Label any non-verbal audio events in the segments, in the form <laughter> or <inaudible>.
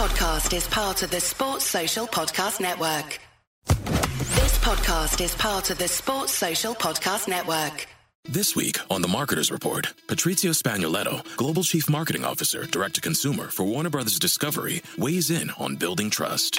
Podcast is part of the Sports Social Podcast Network. This podcast is part of the Sports Social Podcast Network. This week on the Marketers Report, Patrizio Spagnoletto, Global Chief Marketing Officer, Direct to Consumer for Warner Brothers Discovery, weighs in on building trust.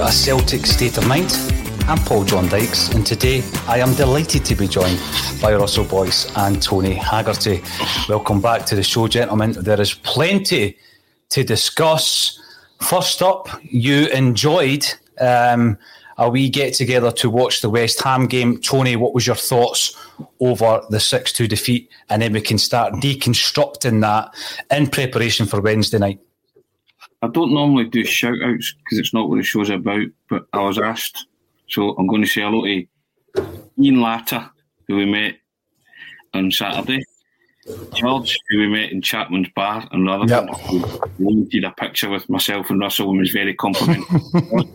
A Celtic State of Mind. I'm Paul John Dykes, and today I am delighted to be joined by Russell Boyce and Tony Haggerty. Welcome back to the show, gentlemen. There is plenty to discuss. First up, you enjoyed um, a wee get together to watch the West Ham game. Tony, what was your thoughts over the 6 2 defeat? And then we can start deconstructing that in preparation for Wednesday night. I don't normally do shout outs because it's not what the show's about, but I was asked. So I'm going to say hello to Ian Latta, who we met on Saturday. George, who we met in Chapman's Bar in Rutherglen, Yep. who wanted a picture with myself and Russell and was very complimentary. <laughs>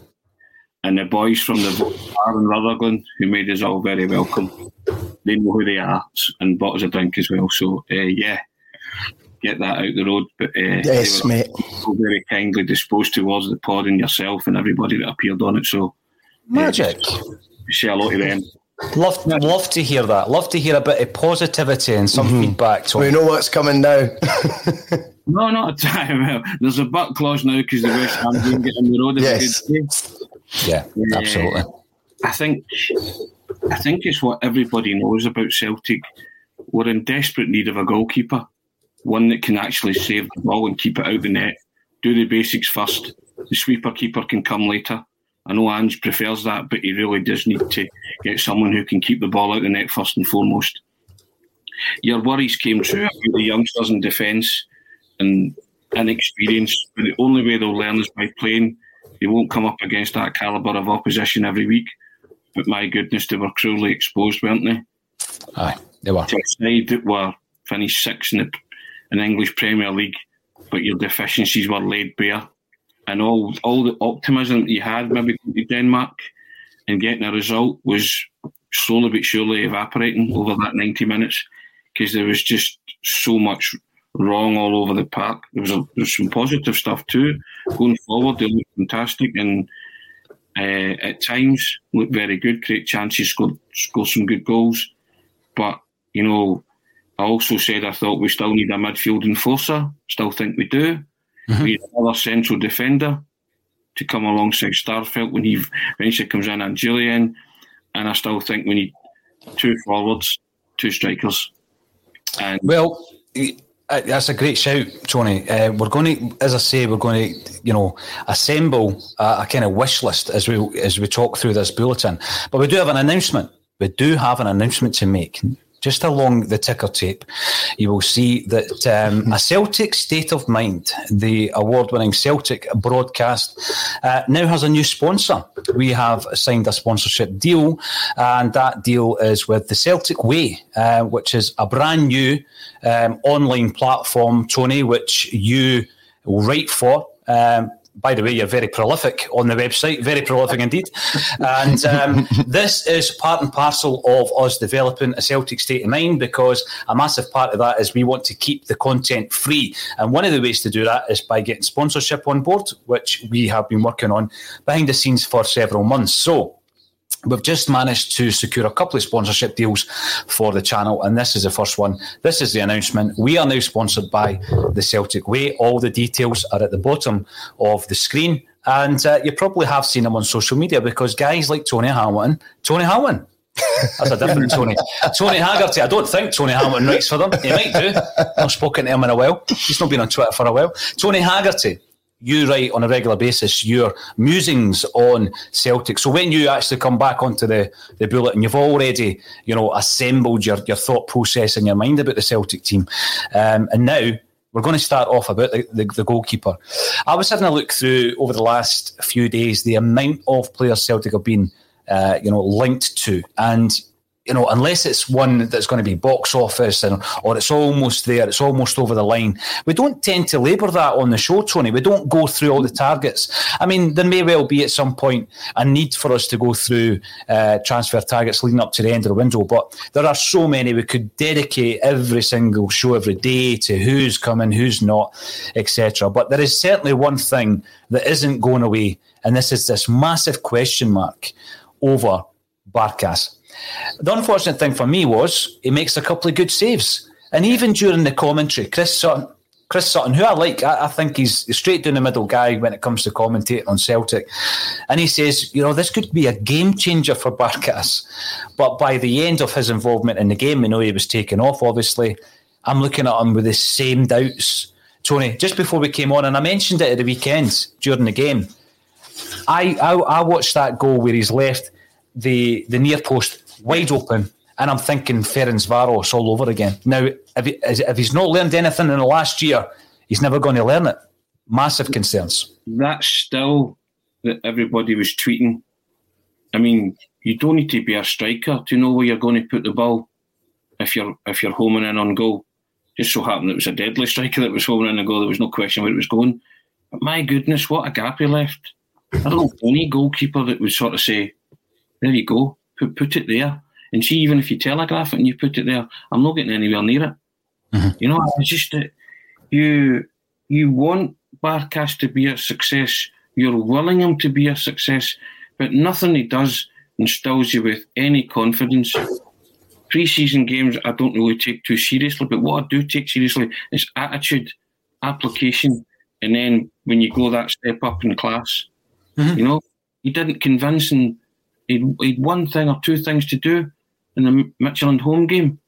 and the boys from the bar in Rutherglen, who made us all very welcome. They know who they are and bought us a drink as well. So, uh, yeah, get that out the road. But uh, Yes, were mate. so very kindly disposed towards the pod and yourself and everybody that appeared on it. So, Magic. say hello to them. Love, love to hear that. Love to hear a bit of positivity and some feedback. Tony. We know what's coming now. <laughs> No, not a time. Well, there's a butt clause now because the West Ham game get on the road. is a Yes. good. Yeah, Yeah. absolutely. I think I think it's what everybody knows about Celtic. We're in desperate need of a goalkeeper, one that can actually save the ball and keep it out the net. Do the basics first. The sweeper keeper can come later. I know Ange prefers that, but he really does need to get someone who can keep the ball out of the net first and foremost. Your worries came true about the youngsters in defence and inexperience, but the only way they'll learn is by playing. They won't come up against that calibre of opposition every week. But my goodness, they were cruelly exposed, weren't they? Aye, they were. To a side that were finished sixth in the in English Premier League, but your deficiencies were laid bare. And all all the optimism you had maybe to Denmark and getting a result was slowly but surely evaporating over that 90 minutes because there was just so much wrong all over the park. There was, a, there was some positive stuff too. Going forward, they looked fantastic and uh, at times looked very good, create chances, scored, scored some good goals. But, you know, I also said I thought we still need a midfield enforcer. Still think we do. We need another central defender to come alongside Starfelt when he eventually comes in and Jullien. And I still think we need two forwards, two strikers. And Well, eh, that's a great shout, Tony. Uh, we're going to, as I say, we're going to, you know, assemble a, a kind of wish list as we as we talk through this bulletin. But we do have an announcement. We do have an announcement to make. Just along the ticker tape, you will see that um, a Celtic State of Mind, the award-winning Celtic broadcast, uh, now has a new sponsor. We have signed a sponsorship deal, and that deal is with the Celtic Way, uh, which is a brand new um, online platform, Tony, which you write for. Um, by the way, you're very prolific on the website, very prolific <laughs> indeed. And um, this is part and parcel of us developing a Celtic state of mind because a massive part of that is we want to keep the content free. And one of the ways to do that is by getting sponsorship on board, which we have been working on behind the scenes for several months. So, We've just managed to secure a couple of sponsorship deals for the channel, and this is the first one. This is the announcement. We are now sponsored by the Celtic Way. All the details are at the bottom of the screen, and uh, you probably have seen them on social media because guys like Tony Hamilton, Tony Hamilton, that's a different <laughs> Tony. Tony Haggerty. I don't think Tony Hamilton writes for them. He might do. I've spoken to him in a while. He's not been on Twitter for a while. Tony Haggerty you write on a regular basis your musings on Celtic. So when you actually come back onto the, the bullet and you've already, you know, assembled your, your thought process in your mind about the Celtic team. Um, and now we're going to start off about the, the, the, goalkeeper. I was having a look through over the last few days the amount of players Celtic have been, uh, you know, linked to, and you know, unless it's one that's going to be box office and or it's almost there, it's almost over the line. We don't tend to labour that on the show, Tony. We don't go through all the targets. I mean, there may well be at some point a need for us to go through uh, transfer targets leading up to the end of the window, but there are so many we could dedicate every single show every day to who's coming, who's not, etc. But there is certainly one thing that isn't going away, and this is this massive question mark over Barkas. The unfortunate thing for me was he makes a couple of good saves. And even during the commentary, Chris Sutton, Chris Sutton, who I like, I, I, think he's a straight down the middle guy when it comes to commentating on Celtic. And he says, you know, this could be a game changer for Barkas. But by the end of his involvement in the game, we know he was taken off, obviously. I'm looking at him with the same doubts. Tony, just before we came on, and I mentioned it at the weekend during the game, I, I, I watched that goal where he's left the, the near post wide open. And I'm thinking Ferencváros all over again. Now, if, he, if he's not learned anything in the last year, he's never going to learn it. Massive concerns. That's still that everybody was tweeting. I mean, you don't need to be a striker to know where you're going to put the ball if you're if you're homing in on goal. Just so happened it was a deadly striker that was homing in on goal. There was no question where it was going. But my goodness, what a gap he left. I don't know any goalkeeper that would sort of say, "There you go, put put it there." And see, even if you telegraph it and you put it there, I'm not getting anywhere near it. Mm-hmm. You know, it's just that you you want Barkas to be a success. You're willing him to be a success, but nothing he does instills you with any confidence. Pre-season games, I don't really take too seriously, but what I do take seriously is attitude, application, and then when you go that step up in class, mm-hmm. you know, he didn't convince and he'd, he'd one thing or two things to do, in the Midtjylland home game,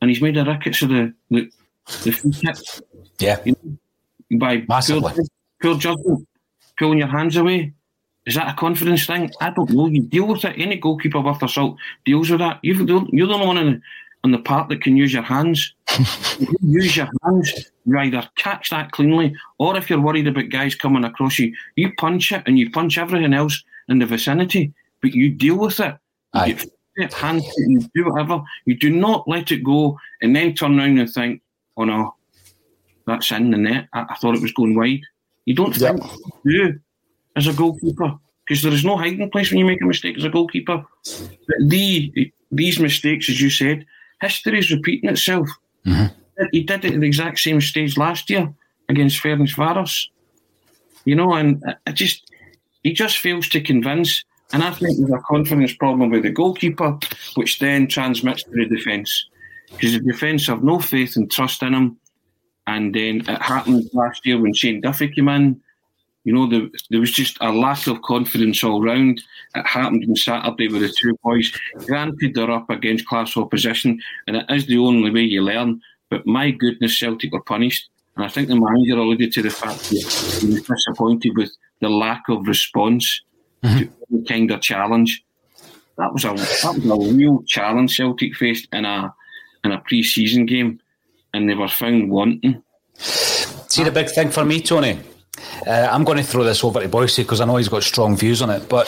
and he's made a racket of the the, the free kick. Yeah, you know, by Massively. Poor, poor judgment, pulling your hands away. Is that a confidence thing? I don't know. You deal with it. Any goalkeeper worth their salt deals with that. You've, you're the only one in the, on the part that can use your hands. <laughs> you use your hands, you either catch that cleanly, or if you're worried about guys coming across you, you punch it and you punch everything else in the vicinity, but you deal with it. You get it, hand it, you do whatever. You do not let it go and then turn around and think, oh no, that's in the net. I, I thought it was going wide. You don't yep. think you as a goalkeeper because there is no hiding place when you make a mistake as a goalkeeper. But the, these mistakes, as you said, history is repeating itself. Mm-hmm. He did it at the exact same stage last year against Ferencváros. You know, and I just he just fails to convince and I think there's a confidence problem with the goalkeeper, which then transmits to the defence. Because the defence have no faith and trust in him. And then it happened last year when Shane Duffy came in. You know, there, there was just a lack of confidence all round. It happened on Saturday with the two boys. Granted, they're up against class opposition, and it is the only way you learn. But my goodness, Celtic were punished. And I think the manager alluded to the fact that he was disappointed with the lack of response mm-hmm. kind of challenge. That was a that was a real challenge Celtic faced in a in a pre-season game, and they were found wanting. See the big thing for me, Tony. Uh, I'm going to throw this over to Boyce because I know he's got strong views on it. But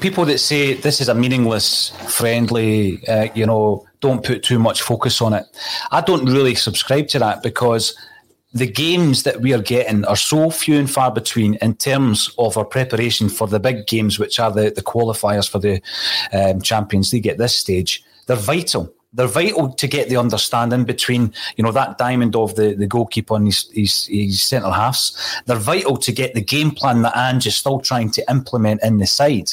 people that say this is a meaningless, friendly, uh, you know, don't put too much focus on it. I don't really subscribe to that because the games that we are getting are so few and far between in terms of our preparation for the big games, which are the, the qualifiers for the um, Champions League at this stage. They're vital they're vital to get the understanding between you know that diamond of the, the goalkeeper and his, his, his centre halves. They're vital to get the game plan that Ange is still trying to implement in the side.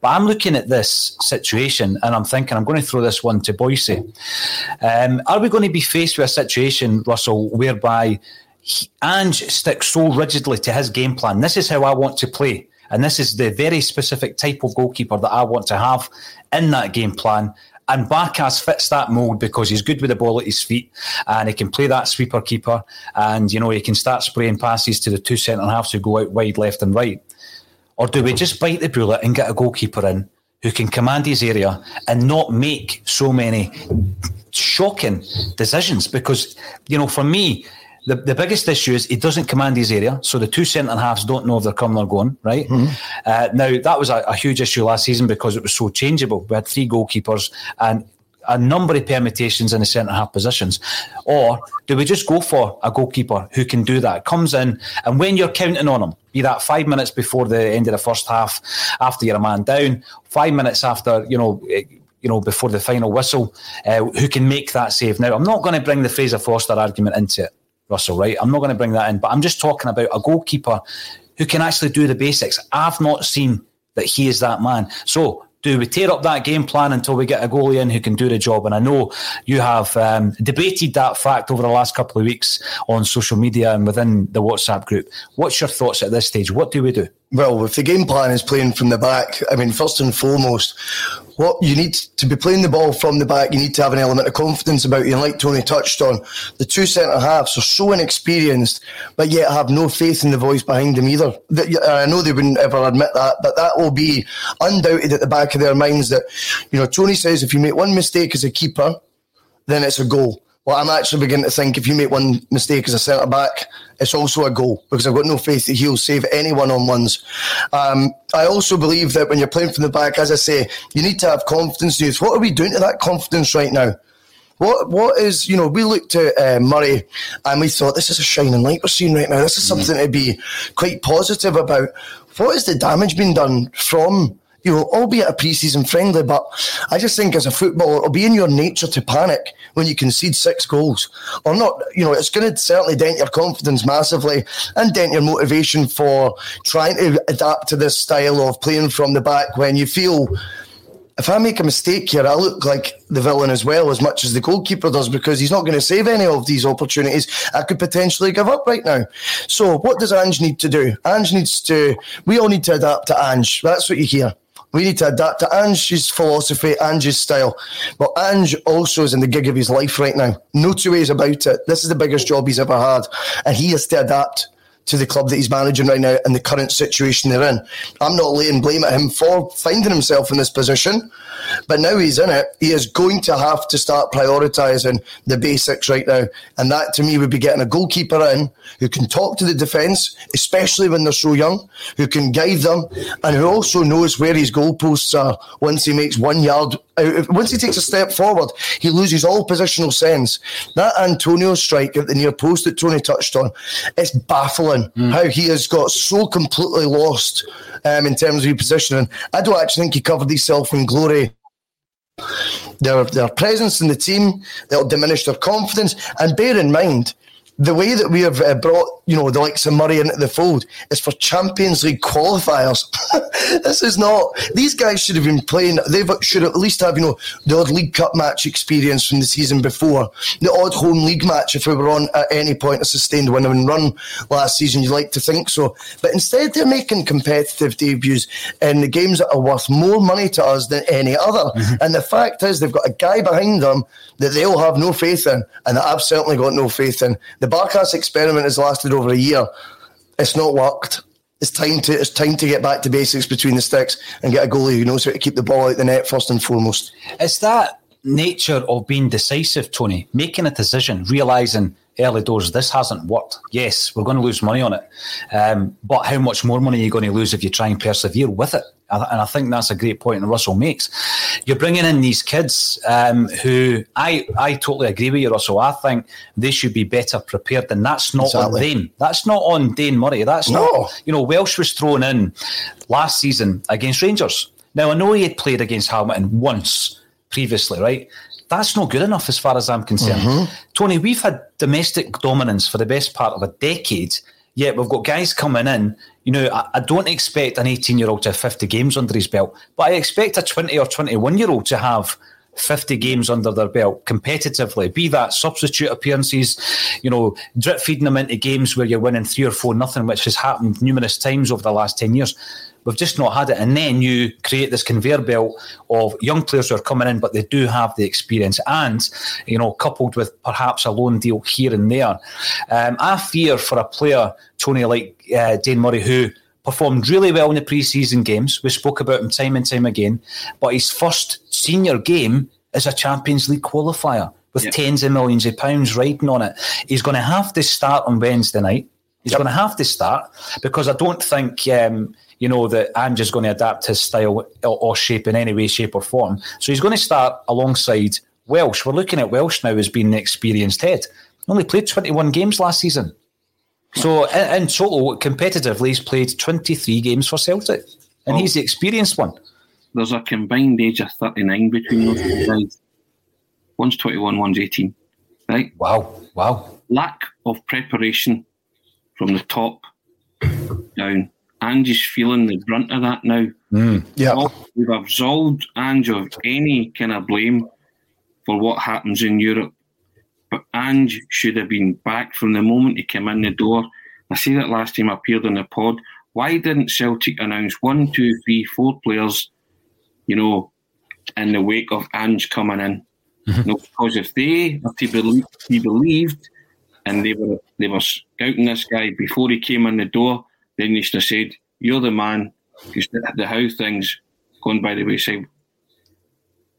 But I'm looking at this situation and I'm thinking I'm going to throw this one to Boyce. Um, are we going to be faced with a situation, Russell, whereby he, Ange sticks so rigidly to his game plan? This is how I want to play. And this is the very specific type of goalkeeper that I want to have in that game plan. And Barkas fits that mould because he's good with the ball at his feet and he can play that sweeper keeper and, you know, he can start spraying passes to the two centre halves who go out wide left and right. Or do we just bite the bullet and get a goalkeeper in who can command his area and not make so many shocking decisions? Because, you know, for me, the, the biggest issue is he doesn't command his area, so the two centre halves don't know if they're coming or going. Right mm-hmm. uh, now, that was a, a, huge issue last season because it was so changeable. We had three goalkeepers and a number of permutations in the centre half positions, or do we just go for a goalkeeper who can do that? Comes in, and when you're counting on him, be that five minutes before the end of the first half, after you're a man down, five minutes after you know eh, you know, before the final whistle, uh, who can make that save. Now, I'm not going to bring the Fraser Forster argument into it Russell, right? I'm not going to bring that in, but I'm just talking about a goalkeeper who can actually do the basics. I've not seen that he is that man. So do we tear up that game plan until we get a goalie in who can do the job? And I know you have um, debated that fact over the last couple of weeks on social media and within the WhatsApp group. What's your thoughts at this stage? What do we do? Well, if the game plan is playing from the back, I mean, first and foremost, what you need to be playing the ball from the back, you need to have an element of confidence about you. And like Tony touched on, the two centre halves are so inexperienced, but yet have no faith in the voice behind them either. I know they wouldn't ever admit that, but that will be undoubted at the back of their minds that, you know, Tony says if you make one mistake as a keeper, then it's a goal. Well, I'm actually beginning to think if you make one mistake as a centre back, it's also a goal because I've got no faith that he'll save any one on ones. Um, I also believe that when you're playing from the back, as I say, you need to have confidence. Youth. What are we doing to that confidence right now? What what is you know we looked at uh, Murray and we thought this is a shining light we're seeing right now. This is something to be quite positive about. What has the damage been done from you know, albeit a pre-season friendly, but I just think as a footballer, it'll be in your nature to panic when you concede six goals. Or not, you know, it's going to certainly dent your confidence massively and dent your motivation for trying to adapt to this style of playing from the back when you feel if I make a mistake here, I look like the villain as well, as much as the goalkeeper does, because he's not going to save any of these opportunities. I could potentially give up right now. So, what does Ange need to do? Ange needs to, we all need to adapt to Ange. That's what you hear. We need to adapt to Ange's philosophy, Ange's style. But Ange also is in the gig of his life right now. No two ways about it. This is the biggest job he's ever had. And he has to adapt to the club that he's managing right now and the current situation they're in. I'm not laying blame at him for finding himself in this position, but now he's in it, he is going to have to start prioritising the basics right now. And that to me would be getting a goalkeeper in who can talk to the defence, especially when they're so young, who can guide them, and who also knows where his goalposts are once he makes one yard once he takes a step forward, he loses all positional sense. That Antonio strike at the near post that Tony touched on, it's baffling mm. how he has got so completely lost um, in terms of positioning. I don't actually think he covered himself in glory their their presence in the team, they'll diminish their confidence. And bear in mind, the way that we have uh, brought, you know, the likes of Murray into the fold is for Champions League qualifiers. <laughs> this is not. These guys should have been playing. They should at least have, you know, the odd League Cup match experience from the season before, the odd home league match if we were on at any point a sustained win and run last season. You'd like to think so, but instead they're making competitive debuts in the games that are worth more money to us than any other. Mm-hmm. And the fact is, they've got a guy behind them that they all have no faith in, and I've certainly got no faith in. The Barkas experiment has lasted over a year. It's not worked. It's time to it's time to get back to basics between the sticks and get a goalie who knows how to keep the ball out the net first and foremost. It's that nature of being decisive, Tony, making a decision, realizing early doors this hasn't worked. Yes, we're going to lose money on it, um, but how much more money are you going to lose if you try and persevere with it? and I think that's a great point that Russell makes. You're bringing in these kids um, who I I totally agree with you, Russell. I think they should be better prepared, and that's not exactly. on Dane. That's not on Dane Murray. That's no. not. You know, Welsh was thrown in last season against Rangers. Now I know he had played against Hamilton once previously, right? That's not good enough as far as I'm concerned. Mm-hmm. Tony, we've had domestic dominance for the best part of a decade Yet we've got guys coming in. You know, I, I don't expect an 18 year old to have 50 games under his belt, but I expect a 20 or 21 year old to have 50 games under their belt competitively, be that substitute appearances, you know, drip feeding them into games where you're winning three or four nothing, which has happened numerous times over the last 10 years. We've just not had it. And then you create this conveyor belt of young players who are coming in, but they do have the experience. And, you know, coupled with perhaps a loan deal here and there. Um, I fear for a player, Tony, like uh, Dane Murray, who performed really well in the preseason games. We spoke about him time and time again. But his first senior game is a Champions League qualifier with yep. tens of millions of pounds riding on it. He's going to have to start on Wednesday night. He's yep. going to have to start because I don't think um, you know, that Ange's going to adapt his style or shape in any way, shape, or form. So he's going to start alongside Welsh. We're looking at Welsh now as being the experienced head. He only played 21 games last season. So in, in total, competitively, he's played 23 games for Celtic, and well, he's the experienced one. There's a combined age of 39 between those two guys. One's 21, one's 18. Right? Wow, wow. Lack of preparation from the top down Ange's feeling the brunt of that now. Mm, yeah. We've absolved Ange of any kind of blame for what happens in Europe. But Ange should have been back from the moment he came in the door. I say that last time I appeared on the pod. Why didn't Celtic announce one, two, three, four players, you know, in the wake of Ange coming in? Mm-hmm. because if they if he, believe, be believed and they were they were scouting this guy before he came in the door, then they have said, You're the man because the how things going by the wayside.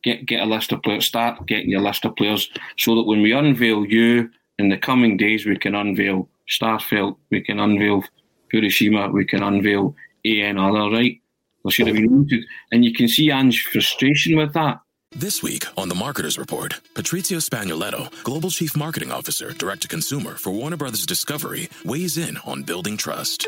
Get get a list of players, start getting your list of players so that when we unveil you in the coming days, we can unveil Starfelt, we can unveil Furuhashi, we can unveil AN other, right? There should have been and you can see Ange's frustration with that. This week on the Marketers Report, Patrizio Spagnoletto, Global Chief Marketing Officer, Direct to Consumer for Warner Brothers Discovery, weighs in on building trust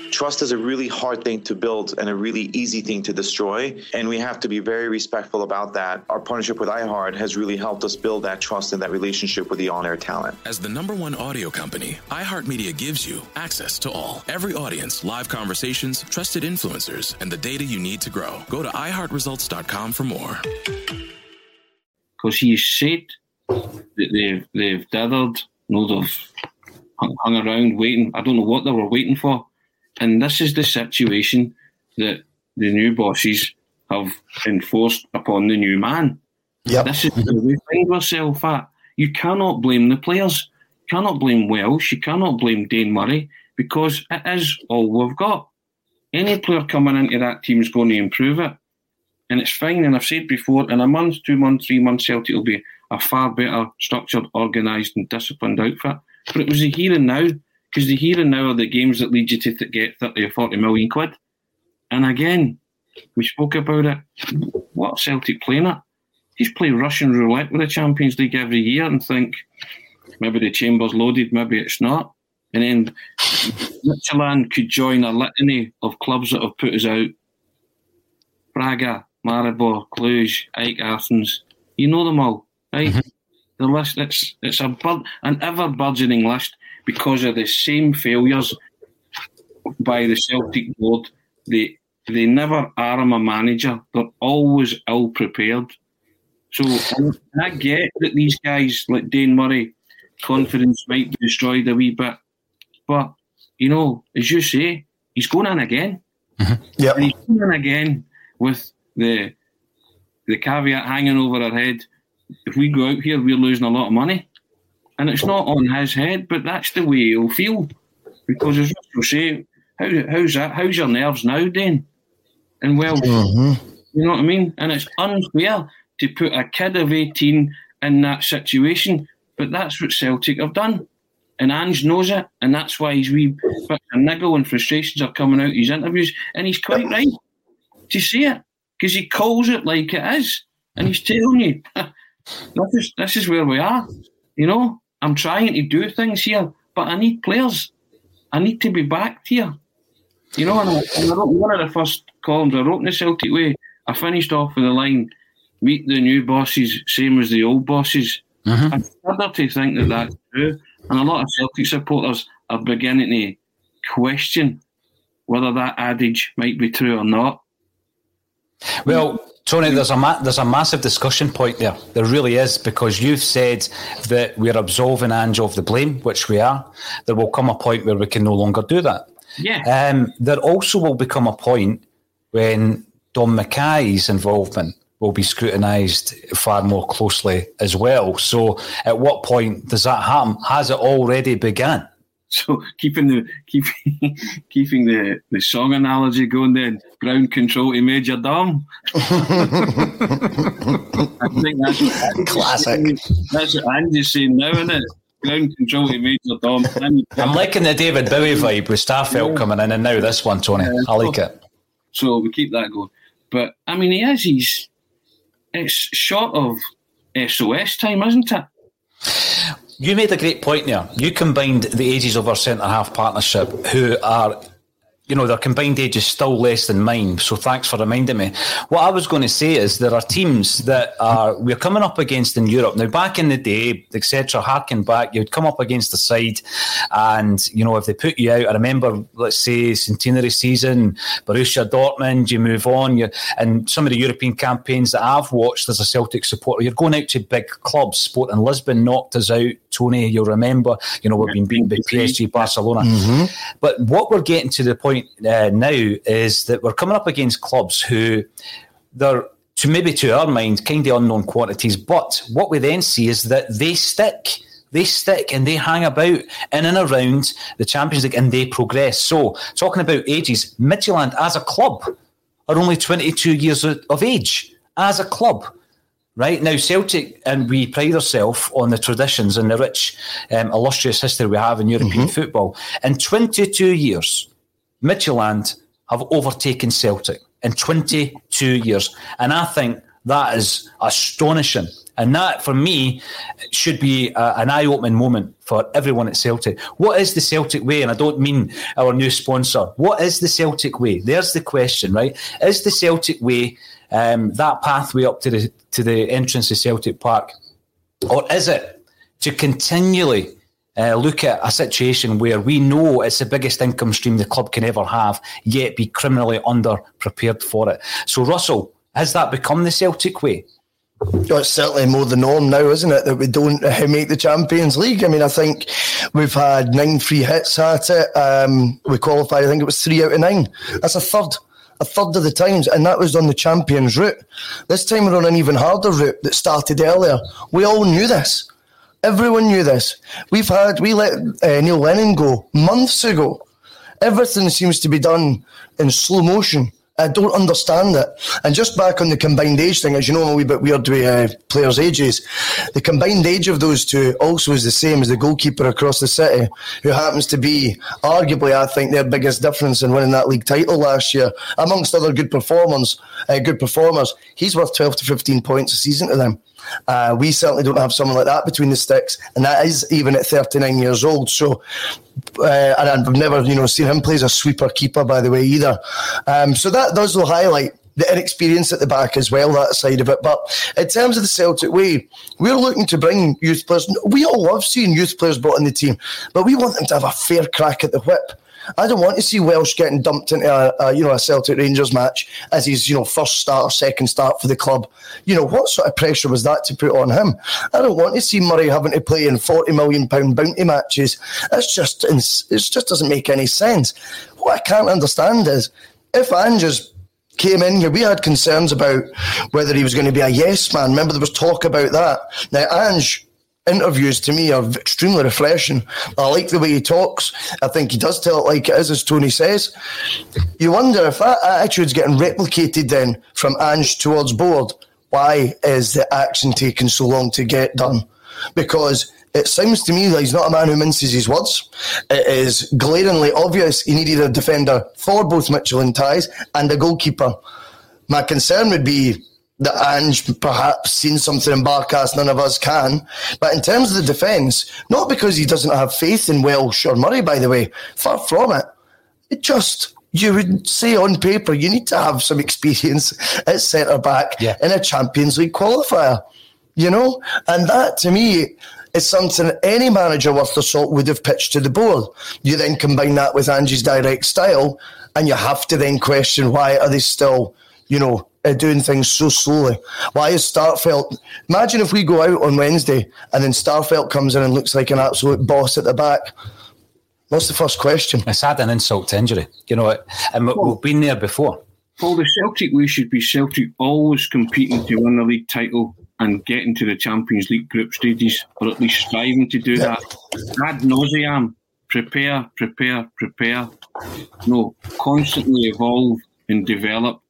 Trust is a really hard thing to build and a really easy thing to destroy. And we have to be very respectful about that. Our partnership with iHeart has really helped us build that trust and that relationship with the on air talent. As the number one audio company, iHeartMedia gives you access to all, every audience, live conversations, trusted influencers, and the data you need to grow. Go to iHeartResults.com for more because he said that they've they've dithered, no, they've hung, hung around waiting. I don't know what they were waiting for, and this is the situation that the new bosses have enforced upon the new man. Yep. This is where we find ourselves at. You cannot blame the players. You cannot blame Welsh. You cannot blame Dane Murray because it is all we've got. Any player coming into that team is going to improve it and it's fine. And I've said before, in a month, two months, three months, Celtic will be a far better structured, organised, and disciplined outfit. But it was the here and now, because the here and now are the games that lead you to get 30 or 40 million quid. And again, we spoke about it. What Celtic playing at? He's playing Russian roulette with the Champions League every year and think maybe the chamber's loaded, maybe it's not. And then Midtjylland could join a litany of clubs that have put us out. Braga, Maribor, Cluj, AEK Athens. You know them all, right? Mm-hmm. The list it's it's a bud, an ever burgeoning list because of the same failures by the Celtic board. They they never arm a manager. They're always ill prepared. So I get that these guys like Dane Murray, confidence might be destroyed a wee bit, but you know, as you say, he's going in again. Mm-hmm. Yeah, and he's coming again with the the caveat hanging over our head. If we go out here, we're losing a lot of money, and it's not on his head, but that's the way he'll feel because as Russell say, how, how's that? How's your nerves now, Dane? And well, mm-hmm. you know what I mean. And it's unfair to put a kid of eighteen in that situation, but that's what Celtic have done. And Ange knows it, and that's why his wee bit of niggle and frustrations are coming out his interviews. And he's quite right to see it because he calls it like it is, and he's telling you <laughs> this is this is where we are. You know, I'm trying to do things here, but I need players. I need to be backed here. You know, and, I, and I wrote one of the first columns I wrote in the Celtic way. I finished off with the line, "Meet the new bosses, same as the old bosses." Mm-hmm. I'm starting to think that that's true. And a lot of Celtic supporters are beginning to question whether that adage might be true or not. Well, Tony, there's a ma- there's a massive discussion point there. There really is because you've said that we're absolving Ange of the blame, which we are. There will come a point where we can no longer do that. Yeah. Um, there also will become a point when Dom McKay's involvement will be scrutinised far more closely as well. So, at what point does that happen? Has it already begun? So, keeping the keeping <laughs> keeping the, the song analogy going, then ground control to Major Dom. <laughs> I think that's what classic. That's what Andy's saying now, isn't it? Ground control to Major Dom. <laughs> I'm liking the David Bowie vibe with Starfelt yeah. coming in, and now this one, Tony. Yeah, I like it. So we keep that going. But I mean, he has his it's short of SOS time, isn't it? You made a great point there. You combined the ages of our centre half partnership, who are you know, their combined age is still less than mine. So thanks for reminding me. What I was going to say is there are teams that are we're coming up against in Europe now. Back in the day, etc. Harking back, you'd come up against the side, and you know if they put you out. I remember, let's say centenary season, Borussia Dortmund. You move on, you and some of the European campaigns that I've watched as a Celtic supporter, you're going out to big clubs. Sporting Lisbon knocked us out. Tony, you'll remember. You know we've been beaten by PSG, Barcelona. Mm-hmm. But what we're getting to the point point uh, now is that we're coming up against clubs who they're to maybe to our mind kind of unknown quantities, but what we then see is that they stick. They stick and they hang about in and around the Champions League and they progress. So, talking about ages, Midtjylland as a club are only 22 years of age as a club right now celtic and we pride ourselves on the traditions and the rich um, illustrious history we have in european mm-hmm. football in 22 years Midtjylland have overtaken Celtic in 22 years. And I think that is astonishing. And that, for me, should be a, an eye opening moment for everyone at Celtic. What is the Celtic way? And I don't mean our new sponsor. What is the Celtic way? There's the question, right? Is the Celtic way um, that pathway up to the, to the entrance of Celtic Park? Or is it to continually uh, look at a situation where we know it's the biggest income stream the club can ever have, yet be criminally underprepared for it. So, Russell, has that become the Celtic way? Oh, it's certainly more the norm now, isn't it, that we don't uh, make the Champions League? I mean, I think we've had nine free hits at it. Um, we qualified, I think it was three out of nine. That's a third a third of the times, and that was on the champions route. This time we're on an even harder route that started earlier. We all knew this. Everyone knew this. We've had, we let uh, Neil Lennon go months ago. Everything seems to be done in slow motion. I don't understand it. And just back on the combined age thing, as you know, I'm a wee bit weird with uh, players' ages. The combined age of those two also is the same as the goalkeeper across the city, who happens to be arguably, I think, their biggest difference in winning that league title last year, amongst other good performers. Uh, good performers, he's worth 12 to 15 points a season to them. Uh, we certainly don't have someone like that between the sticks, and that is even at 39 years old. So, uh, and I've never, you know, seen him play as a sweeper keeper, by the way, either. Um, so that does highlight the inexperience at the back as well, that side of it. But in terms of the Celtic way, we're looking to bring youth players. We all love seeing youth players brought in the team, but we want them to have a fair crack at the whip. I don't want to see Welsh getting dumped into a, a, you know a Celtic Rangers match as his you know first start or second start for the club. You know what sort of pressure was that to put on him? I don't want to see Murray having to play in forty million pound bounty matches. That's just it just doesn't make any sense. What I can't understand is if Ange came in here, we had concerns about whether he was going to be a yes man. Remember, there was talk about that. Now, Ange interviews to me are extremely refreshing. I like the way he talks. I think he does tell it like it is, as Tony says. You wonder if that attitude's getting replicated then from Ange towards board. Why is the action taking so long to get done? Because it seems to me that he's not a man who minces his words. It is glaringly obvious he needed a defender for both Midtjylland Ties and a goalkeeper. My concern would be that Ange perhaps seen something in Barkas none of us can. But in terms of the defence, not because he doesn't have faith in Welsh or Murray, by the way, far from it. It just you would say on paper you need to have some experience <laughs> at centre back yeah. in a Champions League qualifier. You know? And that to me is something any manager worth the salt would have pitched to the board. You then combine that with Ange's direct style, and you have to then question why are they still, you know, uh, doing things so slowly. Why is Starfelt? Imagine if we go out on Wednesday and then Starfelt comes in and looks like an absolute boss at the back. What's the first question? It's had an insult to injury, you know, and we've been there before. Well, the Celtic way should be Celtic always competing to win the league title and getting to the Champions League group stages, or at least striving to do that. Ad nauseam, prepare, prepare, prepare. No, constantly evolve and develop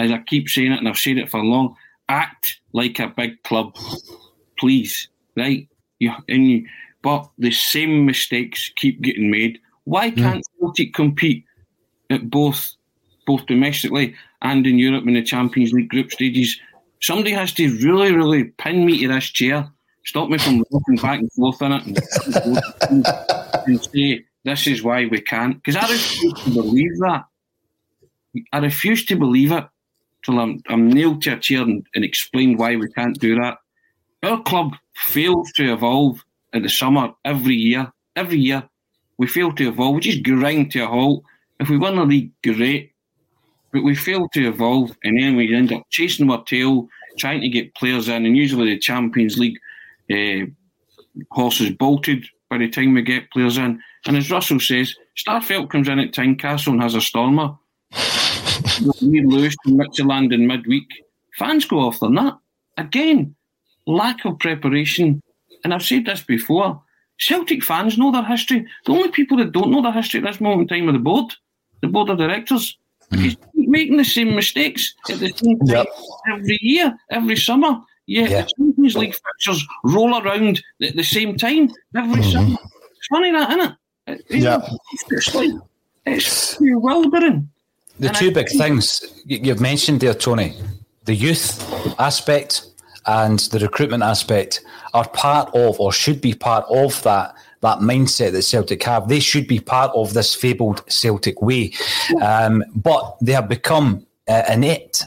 as I keep saying it, and I've said it for long, act like a big club, please. Right? You, and you, but the same mistakes keep getting made. Why hmm. can't mm. Celtic compete at both, both domestically and in Europe in the Champions League group stages? Somebody has to really, really pin me to this chair, stop me from walking back and forth in it, and, and say this is why we can't. Because I refuse to believe that. I refuse to believe it till I'm, I'm nailed to a chair and, and explain why we can't do that. Our club fails to evolve in the summer every year. Every year, we fail to evolve. We just grind to a halt. If we win the league, great. But we fail to evolve, and then we end up chasing our tail, trying to get players in, and usually the Champions League uh, horse is bolted by the time we get players in. And as Russell says, Starfelt comes in at Tynecastle and has a stormer we lose to Midtjylland in midweek, fans go off their nut. Again, lack of preparation. And I've said this before. Celtic fans know their history. The only people that don't know their history at this moment in time are the board, the board of directors. Mm. making the same mistakes at the same time yep. every year, every summer. Yeah, yeah. the Champions League fixtures roll around at the same time every mm-hmm. summer. It's funny that, isn't it? Yeah. It's like, it's bewildering. The and two I, big things you've mentioned there, Tony, the youth aspect and the recruitment aspect are part of, or should be part of that that mindset that Celtic have. They should be part of this fabled Celtic way, um, but they have become uh, inept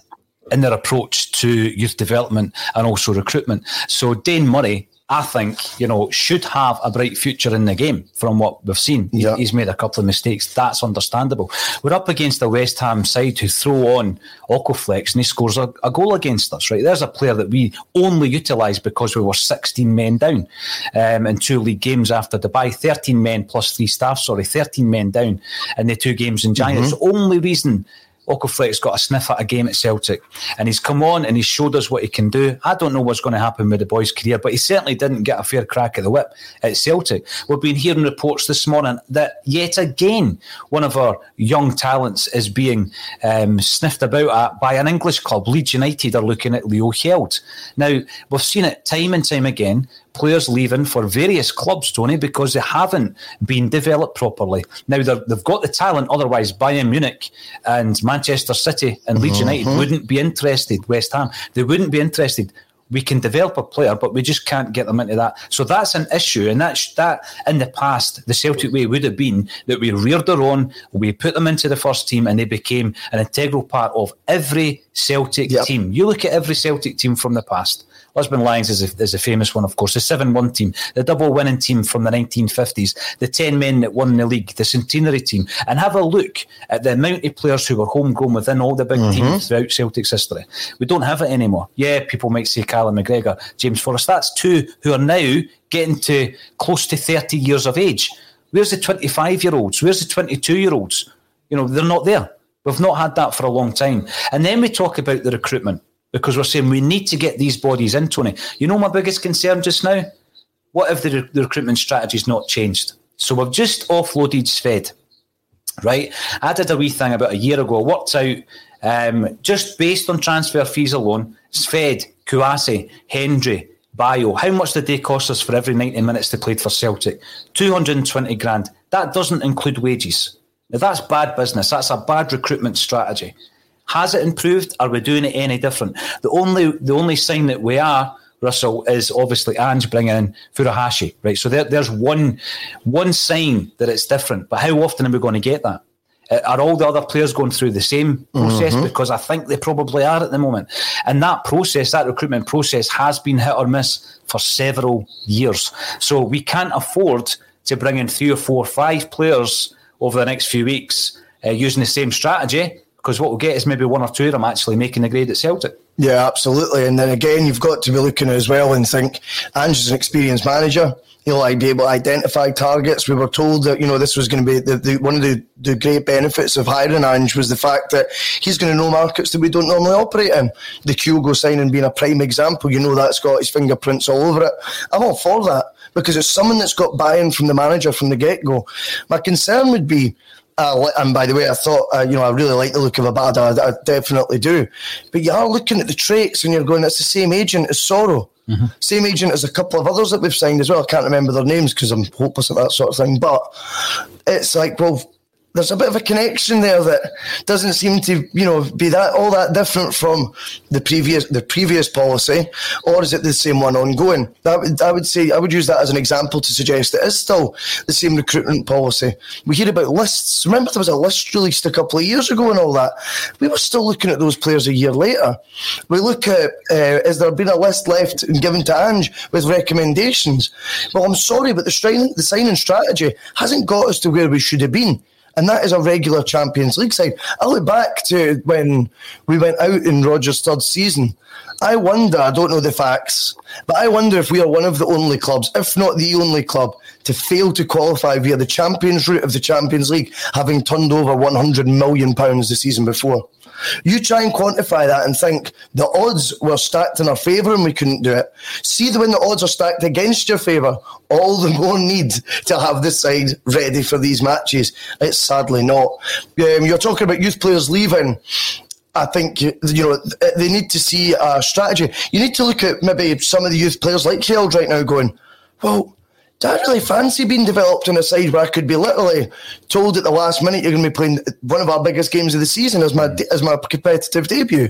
in their approach to youth development and also recruitment. So Dane Murray I think, you know, should have a bright future in the game from what we've seen. Yeah. He's made a couple of mistakes. That's understandable. We're up against a West Ham side who throw on Okoflex and he scores a, a goal against us, right? There's a player that we only utilised because we were 16 men down um, in two league games after Dubai. 13 men plus three staff, sorry, 13 men down in the two games in January. Mm-hmm. It's the only reason Okoflex got a sniff at a game at Celtic and he's come on and he's showed us what he can do. I don't know what's going to happen with the boy's career, but he certainly didn't get a fair crack at the whip at Celtic. We've been hearing reports this morning that yet again one of our young talents is being um, sniffed about at by an English club. Leeds United are looking at Leo Hjelde. Now, we've seen it time and time again players leaving for various clubs, Tony, because they haven't been developed properly. Now they've got the talent, otherwise Bayern Munich and Manchester City and Leeds uh-huh. United wouldn't be interested. West Ham, they wouldn't be interested. We can develop a player, but we just can't get them into that. So that's an issue, and that's that. In the past, the Celtic way would have been that we reared their own, we put them into the first team, and they became an integral part of every Celtic yep. team. You look at every Celtic team from the past Lisbon Lions is a, is a famous one, of course. The 7 1 team, the double winning team from the 1950s, the 10 men that won the league, the centenary team, and have a look at the amount of players who were homegrown within all the big mm-hmm. teams throughout Celtic's history. We don't have it anymore. Yeah, people might say Callum McGregor, James Forrest. That's two who are now getting to close to 30 years of age. Where's the 25 year olds? Where's the 22 year olds? You know, they're not there. We've not had that for a long time. And then we talk about the recruitment because we're saying we need to get these bodies in, Tony. You know, my biggest concern just now? What if the, the recruitment strategy's not changed? So we've just offloaded Shved, right? I did a wee thing about a year ago, worked out um, just based on transfer fees alone, Shved, Kouassi, Hendry, Bayo, how much did they cost us for every 90 minutes they played for Celtic? 220 grand. That doesn't include wages. Now, that's bad business. That's a bad recruitment strategy. Has it improved? Are we doing it any different? The only the only sign that we are, Russell, is obviously Ange bringing in Furuhashi, right? So there, there's one one sign that it's different. But how often are we going to get that? Uh, are all the other players going through the same process? Mm-hmm. Because I think they probably are at the moment. And that process, that recruitment process, has been hit or miss for several years. So we can't afford to bring in three or four, or five players over the next few weeks uh, using the same strategy because what we'll get is maybe one or two of them actually making the grade at Celtic. Yeah, absolutely. And then again, you've got to be looking as well and think Ange is an experienced manager. He'll like, be able to identify targets. We were told that you know this was going to be the, the, one of the, the great benefits of hiring Ange was the fact that he's going to know markets that we don't normally operate in. The Kyogo signing being a prime example. You know that's got his fingerprints all over it. I'm all for that because it's someone that's got buy-in from the manager from the get-go. My concern would be uh, and by the way, I thought, uh, you know, I really like the look of Abada. I, I, definitely do. But you are looking at the traits and you're going, that's the same agent as Soro. Mm-hmm. Same agent as a couple of others that we've signed as well. I can't remember their names because I'm hopeless at that sort of thing. But it's like, well, there's a bit of a connection there that doesn't seem to, you know, be that all that different from the previous the previous policy, or is it the same one ongoing? That I would say I would use that as an example to suggest it is still the same recruitment policy. We hear about lists. Remember, there was a list released a couple of years ago and all that. We were still looking at those players a year later. We look at uh, is there been a list left and given to Ange with recommendations? Well, I'm sorry, but the, signing, the signing strategy hasn't got us to where we should have been and that is a regular Champions League side. I look back to when we went out in Rodgers' third season. I wonder, I don't know the facts, but I wonder if we are one of the only clubs, if not the only club, to fail to qualify via the Champions route of the Champions League, having turned over £100 million the season before. You try and quantify that and think the odds were stacked in our favour and we couldn't do it. See when the odds are stacked against your favour, all the more need to have the side ready for these matches. It's sadly not. Um, you're talking about youth players leaving. I think you know they need to see a strategy. You need to look at maybe some of the youth players like Hjelde right now, going, well, I really fancy being developed on a side where I could be literally told at the last minute you're going to be playing one of our biggest games of the season as my as my competitive debut?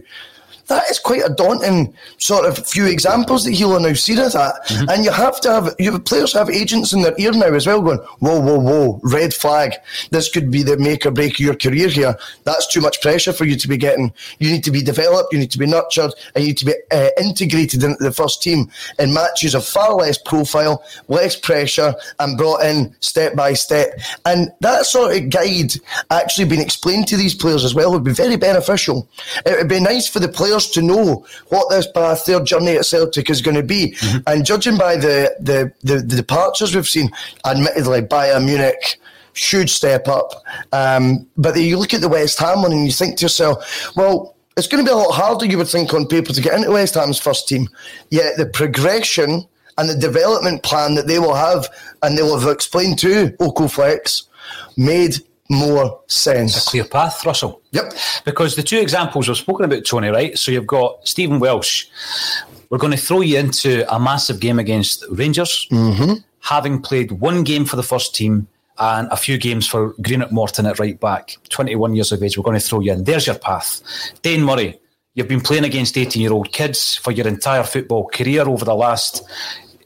That is quite a daunting sort of few examples that he'll now see of that. Mm-hmm. And you have to have your players have agents in their ear now as well going, whoa, whoa, whoa, red flag. This could be the make or break of your career here. That's too much pressure for you to be getting. You need to be developed, you need to be nurtured, and you need to be uh, integrated into the first team in matches of far less profile, less pressure, and brought in step by step. And that sort of guide actually being explained to these players as well would be very beneficial. It would be nice for the players players to know what this path, their journey at Celtic is going to be. Mm-hmm. And judging by the, the, the, the, departures we've seen, admittedly, Bayern Munich, huge step up. Um, but you look at the West Ham one and you think to yourself, well, it's going to be a lot harder, you would think, on paper to get into West Ham's first team. Yet the progression and the development plan that they will have and they will have explained to Okoflex made more sense. It's a clear path, Russell. Yep. Because the two examples we've spoken about, Tony, right? So you've got Stephen Welsh. We're going to throw you into a massive game against Rangers, mm-hmm. having played one game for the first team and a few games for Greenock Morton at right back. 21 years of age. We're going to throw you in. There's your path. Dane Murray. You've been playing against 18 year old kids for your entire football career over the last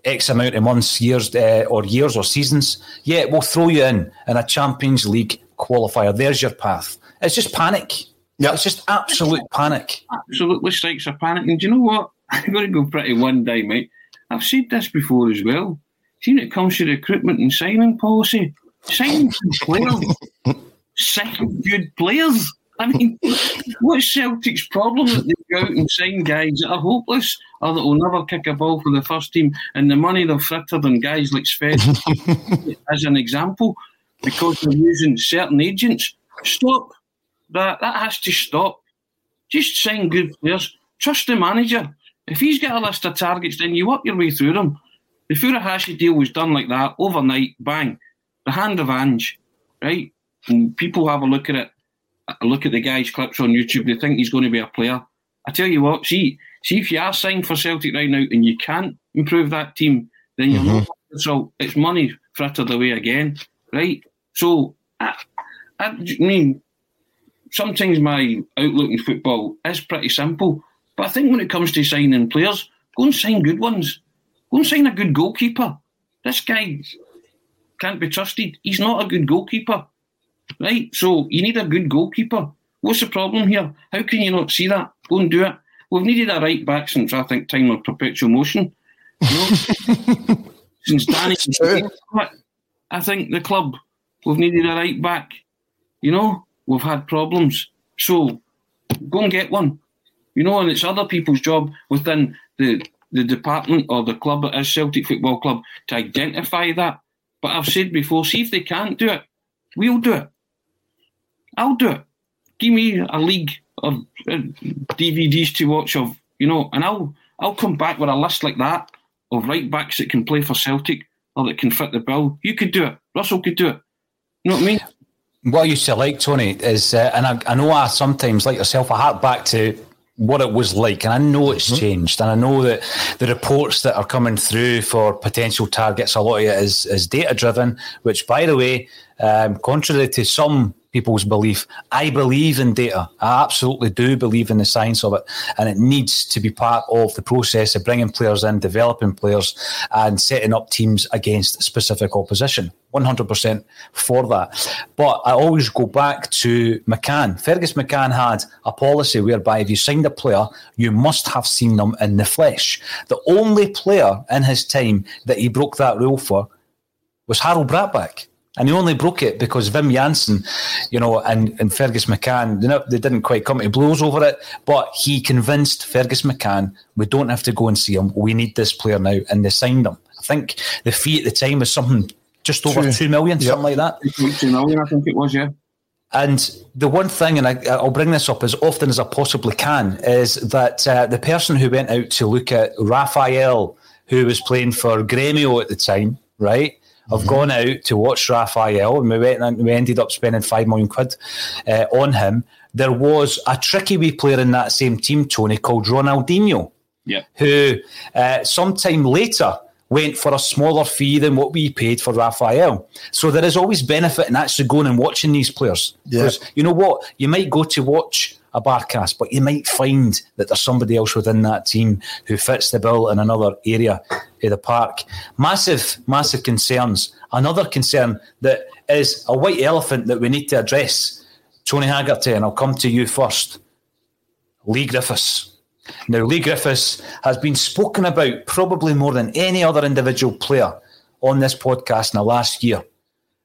X amount of months, years, uh, or years or seasons. Yeah, we'll throw you in in a Champions League qualifier. There's your path. It's just panic. Yeah, it's just absolute panic. Absolutely strikes a panic. And do you know what? <laughs> I'm going to go pretty one day, mate. I've said this before as well. See, when it comes to recruitment and signing policy, sign players, <laughs> sign good players. I mean, what's Celtic's problem that they go out and sign guys that are hopeless or that will never kick a ball for the first team and the money they've frittered on guys like Shved <laughs> as an example? Because they're using certain agents. Stop. That that has to stop. Just sign good players. Trust the manager. If he's got a list of targets, then you work your way through them. The Furuhashi deal was done like that overnight. Bang, the hand of Ange, right? And people have a look at it. A look at the guy's clips on YouTube. They think he's going to be a player. I tell you what, see, see if you are signed for Celtic right now and you can't improve that team, then you're mm-hmm. not. So it's money frittered away again, right? So I, I mean, sometimes my outlook in football is pretty simple. But I think when it comes to signing players, go and sign good ones. Go and sign a good goalkeeper. This guy can't be trusted. He's not a good goalkeeper. Right? So you need a good goalkeeper. What's the problem here? How can you not see that? Go and do it. We've needed a right back since I think time of perpetual motion. You know? <laughs> since Danny I think the club we've needed a right back. You know, we've had problems. So go and get one. You know, and it's other people's job within the the department or the club is Celtic Football Club to identify that. But I've said before, see if they can't do it, we'll do it. I'll do it. Give me a league of uh, DVDs to watch of, you know, and I'll I'll come back with a list like that of right backs that can play for Celtic or that can fit the bill. You could do it. Russell could do it. You know what I mean? What I used to like, Tony, is, uh, and I, I know I sometimes, like yourself, I hark back to what it was like. And I know it's mm-hmm. changed. And I know that the reports that are coming through for potential targets, a lot of it is, is data driven, which, by the way, um, contrary to some people's belief. I believe in data. I absolutely do believe in the science of it. And it needs to be part of the process of bringing players in, developing players, and setting up teams against specific opposition. 100% for that. But I always go back to McCann. Fergus McCann had a policy whereby if you signed a player, you must have seen them in the flesh. The only player in his time that he broke that rule for was Harald Brattbakk. And he only broke it because Wim Jansen, you know, and, and Fergus McCann, they, they didn't quite come to blows over it, but he convinced Fergus McCann, we don't have to go and see him. We need this player now. And they signed him. I think the fee at the time was something just over two, two million, yep. something like that. Two million, I think it was, yeah. And the one thing, and I, will bring this up as often as I possibly can, is that uh, the person who went out to look at Rafael, who was playing for Gremio at the time, right? I've mm-hmm. gone out to watch Rafael, and we went and we ended up spending five million quid uh, on him. There was a tricky wee player in that same team, Tony, called Ronaldinho, yeah. who uh, sometime later went for a smaller fee than what we paid for Rafael. So there is always benefit in actually going and watching these players. Yeah. You know what? You might go to watch a Barkas, but you might find that there's somebody else within that team who fits the bill in another area of the park. Massive, massive concerns. Another concern that is a white elephant that we need to address. Tony Haggerty, and I'll come to you first. Leigh Griffiths. Now, Leigh Griffiths has been spoken about probably more than any other individual player on this podcast in the last year.